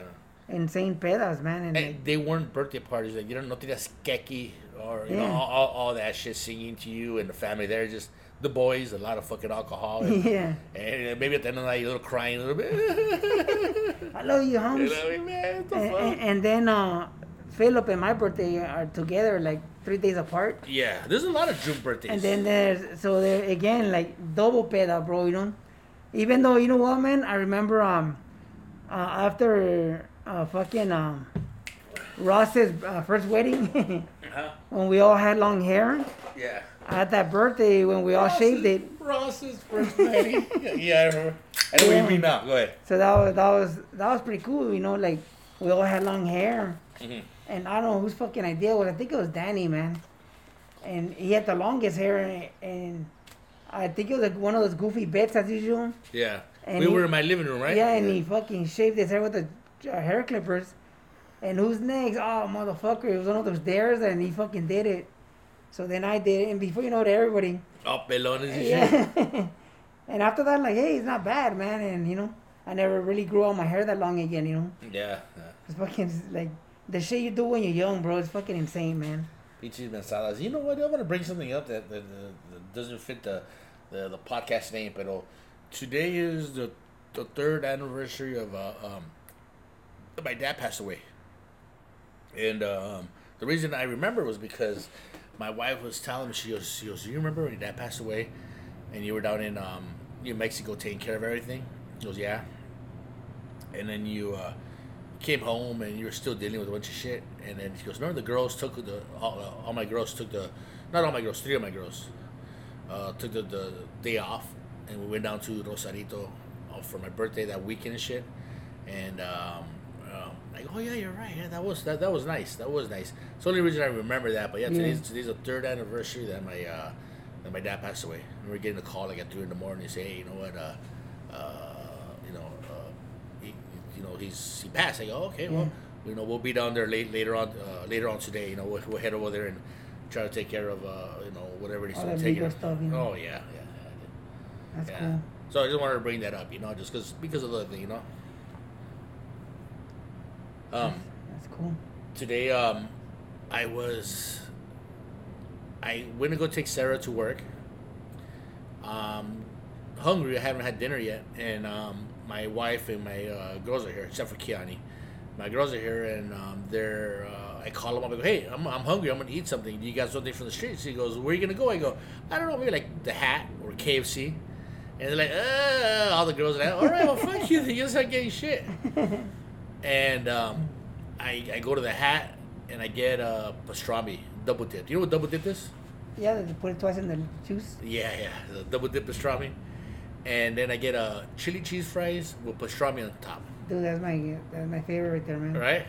insane pedas, man, and And like, they weren't birthday parties. Like you don't know tenías skeki or you know all, all, all that shit singing to you and the family there. Just the boys, a lot of fucking alcohol, and, yeah, and maybe at the end of the night, a little crying a little bit. I love you, you homes. know what I mean, man? What the and, fuck? and, and then uh, Philip and my birthday are together like three days apart. Yeah, there's a lot of June birthdays. And then there's so there again like double peda, bro. You know, even though you know what, man, I remember um uh, after uh, fucking um Ross's uh, first wedding huh? when we all had long hair. Yeah. At that birthday when we all shaved it. Ross's first wedding. yeah, I remember. I know what Yeah. you mean now. Go ahead. So that was that was that was pretty cool. You know, like we all had long hair. Mhm. And I don't know whose fucking idea it was. I think it was Danny, man. And he had the longest hair, and, and I think it was like one of those goofy bits as usual. Yeah. And we he- were in my living room, right? Yeah, and he fucking shaved his hair with the uh, hair clippers. And who's next? Oh, motherfucker! It was one of those dares, and he fucking did it. So then I did it, and before you know it, everybody. Oh, pelones and shit. Yeah. and after that, like, hey, it's not bad, man. And you know, I never really grew out my hair that long again. You know, Yeah. yeah. it's fucking like the shit you do when you're young, bro. It's fucking insane, man. Peaches mensadas. You know what? I want to bring something up that, that, that, that doesn't fit the, the the podcast name, but today is the the third anniversary of uh, um my dad passed away, and um, the reason I remember was because my wife was telling me she goes she goes you remember when your dad passed away, and you were down in um New Mexico taking care of everything. He goes yeah, and then you uh, came home and you were still dealing with a bunch of shit. And then she goes, "Remember the girls took the all, uh, all my girls took the not all my girls, three of my girls uh, took the, the day off, and we went down to Rosarito uh, for my birthday that weekend and shit. And um, like, oh yeah, you're right. Yeah, that was that, that was nice. That was nice. It's the only reason I remember that. But yeah, today's Yeah. today's the third anniversary that my uh, that my dad passed away. And we're getting a call like at three in the morning. They say, hey, you know what? Uh, uh, you know, uh, he, you know, he's he passed. I go, okay, well, you know, we'll be down there late later on uh, later on today. You know, we'll, we'll head over there and try to take care of uh, you know whatever he's All taking. stuff, you know. Oh yeah, yeah, That's cool. So I just wanted to bring that up, you know, just because because of the thing, you know. Um, That's cool. today um I was I went to go take Sarah to work. Um hungry, I haven't had dinner yet, and um my wife and my uh, girls are here, except for Kiani. My girls are here, and um, they're. Uh, I call them up. I go, "Hey, I'm, I'm hungry. I'm gonna eat something. Do you got something from the streets?" He goes, "Where are you gonna go?" I go, "I don't know. Maybe like the Hat or KFC." And they're like, uh, all the girls are like, "All right, well, fuck you. You start getting shit." and um, I, I go to the hat and I get a pastrami double dip. You know what double dip is? Yeah, they put it twice in the juice. Yeah, yeah, the double dip pastrami. And then I get a chili cheese fries with pastrami on top. Dude, that's my that's my favorite right there, man. Right?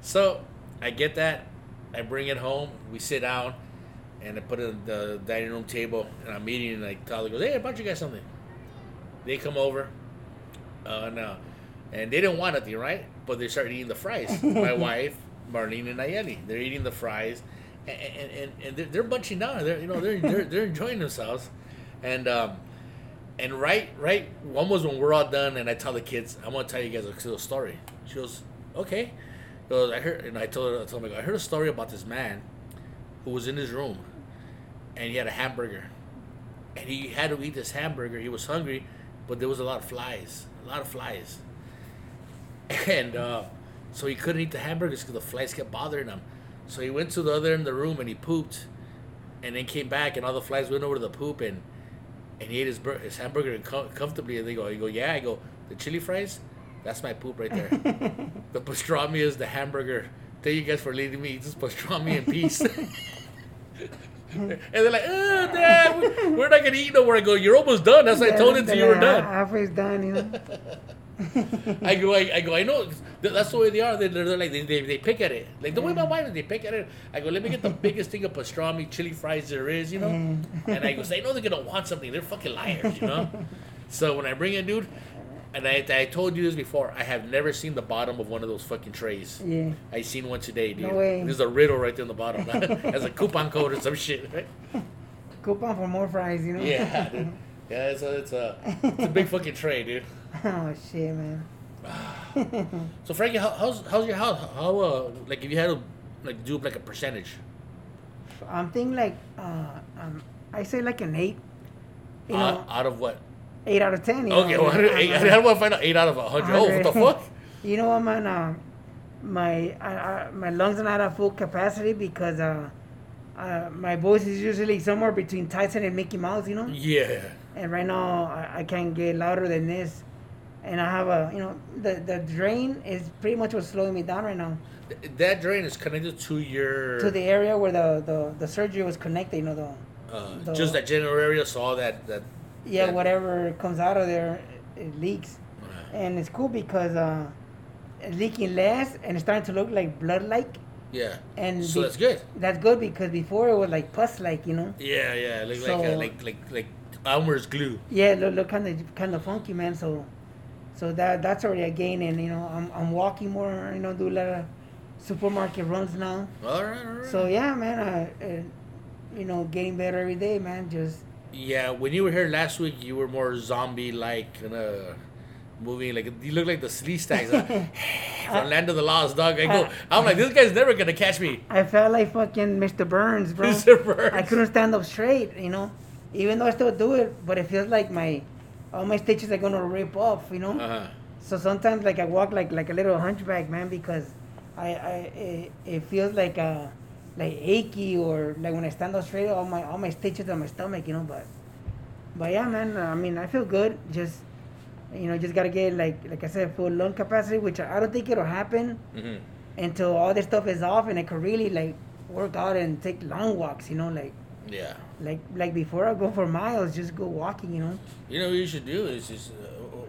So I get that. I bring it home. We sit down, and I put it on the dining room table, and I'm eating. And like Tyler goes, "Hey, I brought you guys something." They come over, uh, and uh, and they didn't want nothing, right? But they start eating the fries. My wife, Marlene, and Nayeli, they're eating the fries, and and, and, and they're, they're bunching down. They're you know they're they're, they're enjoying themselves, and. um and right, right, one was when we're all done, and I tell the kids, I'm gonna tell you guys a little story. She goes, okay. Goes, I heard, and I told her, I told her, I heard a story about this man who was in his room, and he had a hamburger, and he had to eat this hamburger. He was hungry, but there was a lot of flies, a lot of flies, and uh, so he couldn't eat the hamburgers because the flies kept bothering him. So he went to the other end of the room and he pooped, and then came back, and all the flies went over to the poop and and he ate his, bur- his hamburger com- comfortably. And they go, I go, yeah. I go, the chili fries, that's my poop right there. the pastrami is the hamburger. Thank you guys for letting me eat this pastrami in peace. and they're like, oh, Dad, we- we're not going to eat no more. I go, you're almost done. That's what I told him till you were done. Halfway's done, you know. I go, I, I go, I know. That's the way they are. They're, they're like, they, they, they pick at it. Like the way my wife is, they pick at it. I go, let me get the biggest thing of pastrami, chili fries there is, you know? Mm. And I go, I know they're going to want something. They're fucking liars, you know? So when I bring it, dude, and I, I told you this before, I have never seen the bottom of one of those fucking trays. Yeah. I seen one today, dude. No way. There's a riddle right there in the bottom. Has a coupon code or some shit, right? Coupon for more fries, you know. Yeah, dude. Yeah, it's a, it's a, it's a big fucking tray, dude. Oh shit, man. So Frankie, how, how's how's your house? How uh like if you had to like do like a percentage? I'm thinking like uh um I say like an eight. You know, out, of what? eight out of ten. You Okay, know, well, eight, I'm- how do I find out eight out of a hundred? Oh, what the fuck? You know what, man? Uh, my I, I, my lungs are not at full capacity because uh, uh, my voice is usually somewhere between Tyson and Mickey Mouse, you know. Yeah. And right now I, I can't get louder than this, and I have a you know the the drain is pretty much what's slowing me down right now Th- That drain is connected to your to the area where the the, the surgery was connected. You know the uh, the- just that general area. So all that that. yeah that- whatever comes out of there it leaks. and it's cool because uh, it's leaking less and it's starting to look like blood like Yeah. and So be- that's good. that's good because before it was like pus like you know Yeah, yeah. Like like uh, like like like Elmer's glue. yeah look, look kind of kind of funky man so so that that's already a gain and you know I'm, I'm walking more you know do a lot of supermarket runs now All right, all right. so yeah man uh, uh, you know getting better every day man just Yeah, when you were here last week, you were more zombie-like, kind of moving like you look like the Sleestaks from Land of the Lost Dog. I go, I'm like, this guy's never gonna catch me. I felt like fucking Mr. Burns, bro. Mr. Burns. I couldn't stand up straight, you know. Even though I still do it, but it feels like my all my stitches are gonna rip off, you know. Uh-huh. So sometimes like I walk like like a little hunchback, man, because I I it, it feels like uh like achy or like when I stand up straight, all my all my stitches on my stomach, you know. But but yeah, man. I mean, I feel good. Just You know, just gotta get like like I said, full lung capacity, which I don't think it'll happen hmm until all this stuff is off and I can really like work out and take long walks. You know, like Yeah. like like before I go for miles, just go walking. You know. You know what you should do is just uh,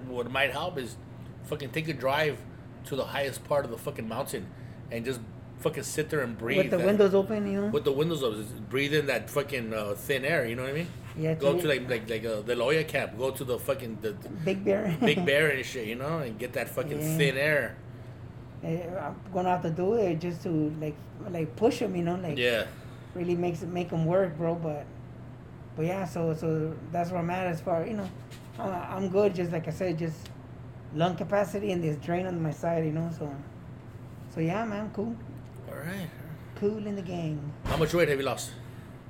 what might help is fucking take a drive to the highest part of the fucking mountain and just fucking sit there and breathe With the that- windows open, you know. with the windows open. Breathe in that fucking uh, thin air. You know what I mean? yeah. Go to like like like uh, the lawyer camp. Go to the fucking the, the Big Bear. Big Bear and shit. You know, and get that fucking Yeah. thin air. Eh, I'm gonna have to do it just to like like push them, you know, like Yeah. Really makes it make them work, bro. But but yeah, so so that's where I'm at as far you know. Uh, I'm good, just like I said, just lung capacity and this drain on my side, you know. So so yeah, man, cool, All right. cool in the game. How much weight have you lost?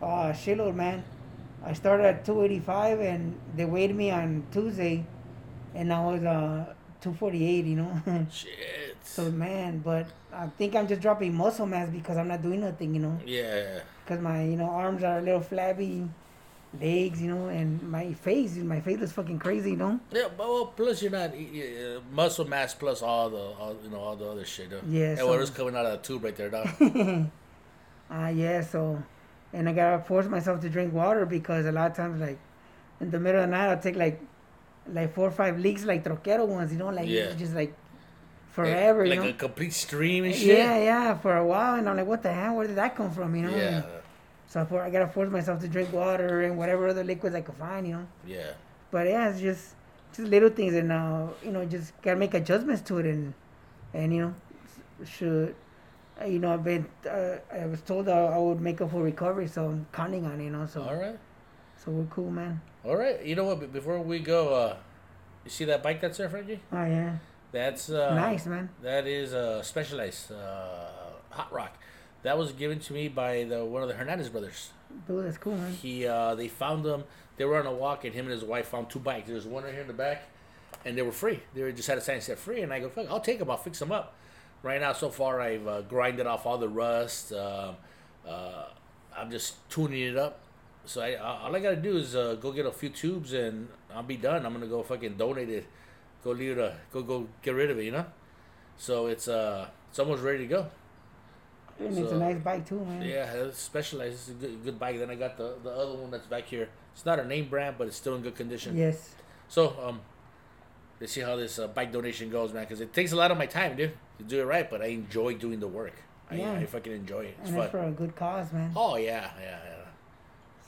Oh, shitload, man. I started at 285 and they weighed me on Tuesday, and I was uh 248, you know. Shit. So man, but I think I'm just dropping muscle mass because I'm not doing nothing, you know. Yeah. Because my you know arms are a little flabby, legs, you know, and my face, my face is fucking crazy, you know. Yeah, but well, plus you're not uh, muscle mass plus all the all, you know all the other shit. Huh? Yeah, And so- whatever's coming out of the tube right there, dog. Ah yeah, so, and I gotta force myself to drink water because a lot of times like, in the middle of the night I'll take like, like four or five leaks like troquero ones, you know, like Yeah. just like, forever, like you know. a complete stream and shit. Yeah, yeah, for a while, and I'm like, what the hell? Where did that come from? You know. Yeah. So I, for, I gotta force myself to drink water and whatever other liquids I could find, you know. Yeah. But yeah, it's just just little things, and uh, you know, just gotta make adjustments to it, and and you know, should you know, I've been uh, I was told I, I would make a full recovery, so I'm counting on it, you know. So All right. so we're cool, man. All right. You know what? Before we go, uh, you see that bike that's there, Frankie? Oh yeah, That's uh, nice, man. That is uh, Specialized uh, Hot Rock. That was given to me by the one of the Hernandez brothers. Dude, that's cool, man. He uh, they found them. They were on a walk, and him and his wife found two bikes. There's one right here in the back, and they were free. They were just had a sign that said free, and I go, "Fuck, I'll take them. I'll fix them up." Right now, so far, I've uh, grinded off all the rust. Um uh, I'm just tuning it up. So I, all I gotta do is uh, go get a few tubes, and I'll be done. I'm gonna go fucking donate it. Go leave it. uh, Go go get rid of it. You know. So it's uh it's almost ready to go. And it's a nice bike too, man. Yeah, it's specialized. It's a good, good bike. Then I got the, the other one that's back here. It's not a name brand, but it's still in good condition. Yes. So, um, let's see how this uh, bike donation goes, man. Because it takes a lot of my time, dude, to do it right. But I enjoy doing the work. I, Yeah. I fucking enjoy it. It's And fun. for a good cause, man. Oh yeah, yeah, yeah,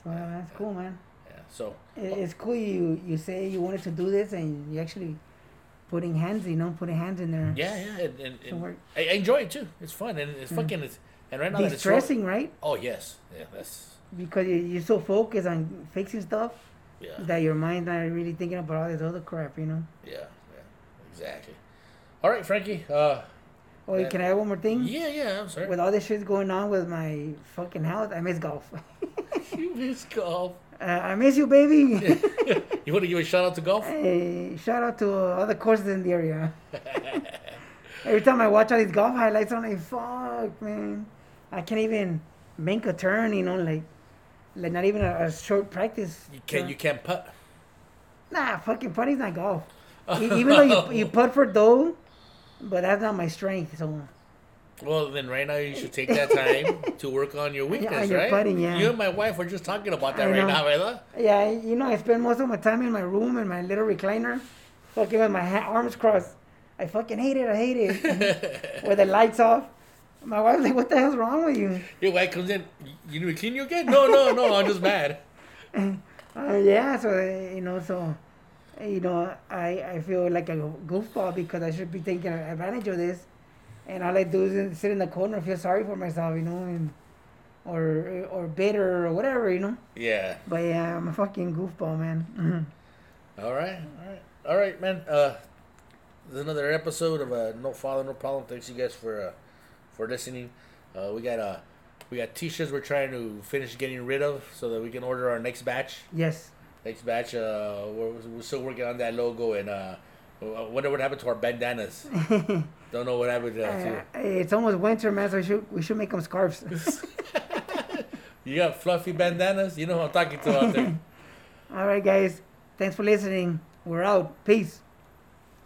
So that's cool, man. yeah. So It- It's cool you you say you wanted to do this and you actually putting hands, you know, putting hands in there. yeah, yeah, and, and, and I, I enjoy it too. It's fun and it's fucking. It's, and right now that it's ro- distressing, right? Oh yes, yeah, that's Because you- you're so focused on fixing stuff yeah, that your mind's not really thinking about all this other crap, you know. yeah, yeah, exactly. All right, Frankie. Uh, Oh, Yeah. can I add one more thing? yeah, yeah. I'm sorry. With all this shit going on with my fucking health, I miss golf. you miss golf. Uh, I miss you, baby. You want to give a shout out to golf? hey, shout out to all the courses in the area. Every time I watch all these golf highlights, I'm like, fuck, man. I can't even make a turn, you know, like, like not even a, a short practice. You can't, you can't putt. Nah, fucking putting's not golf. Even though you, you putt for dough, but that's not my strength. So Well, then right now you should take that time to work on your weakness, your right? putting, yeah. You and my wife were just talking about that I right know. now, right? yeah, you know, I spend most of my time in my room in my little recliner, fucking with my ha- arms crossed. I fucking hate it. I hate it. with the lights off. My wife's like, "What the hell's wrong with you?" Your wife comes in. You need to clean you again? No, no, no. I'm just mad. Uh, yeah, so you know, so you know, I I feel like a goofball because I should be taking advantage of this, and all I do is sit in the corner, feel sorry for myself, you know, and or or bitter or whatever, you know. Yeah. But yeah, I'm a fucking goofball, man. All right. All right. All right, man. Uh, there's another episode of uh, No Father, No Problem. Thanks you guys for uh, for listening. Uh, we got uh, we got t-shirts we're trying to finish getting rid of so that we can order our next batch. yes. Next batch, uh, we're, we're still working on that logo and uh, wonder what happened to our bandanas. Don't know what happened uh, Uh, to. it's almost winter, man. So we should we should make them scarves. You got fluffy bandanas. You know who I'm talking to out there. all right, guys. Thanks for listening. We're out. Peace.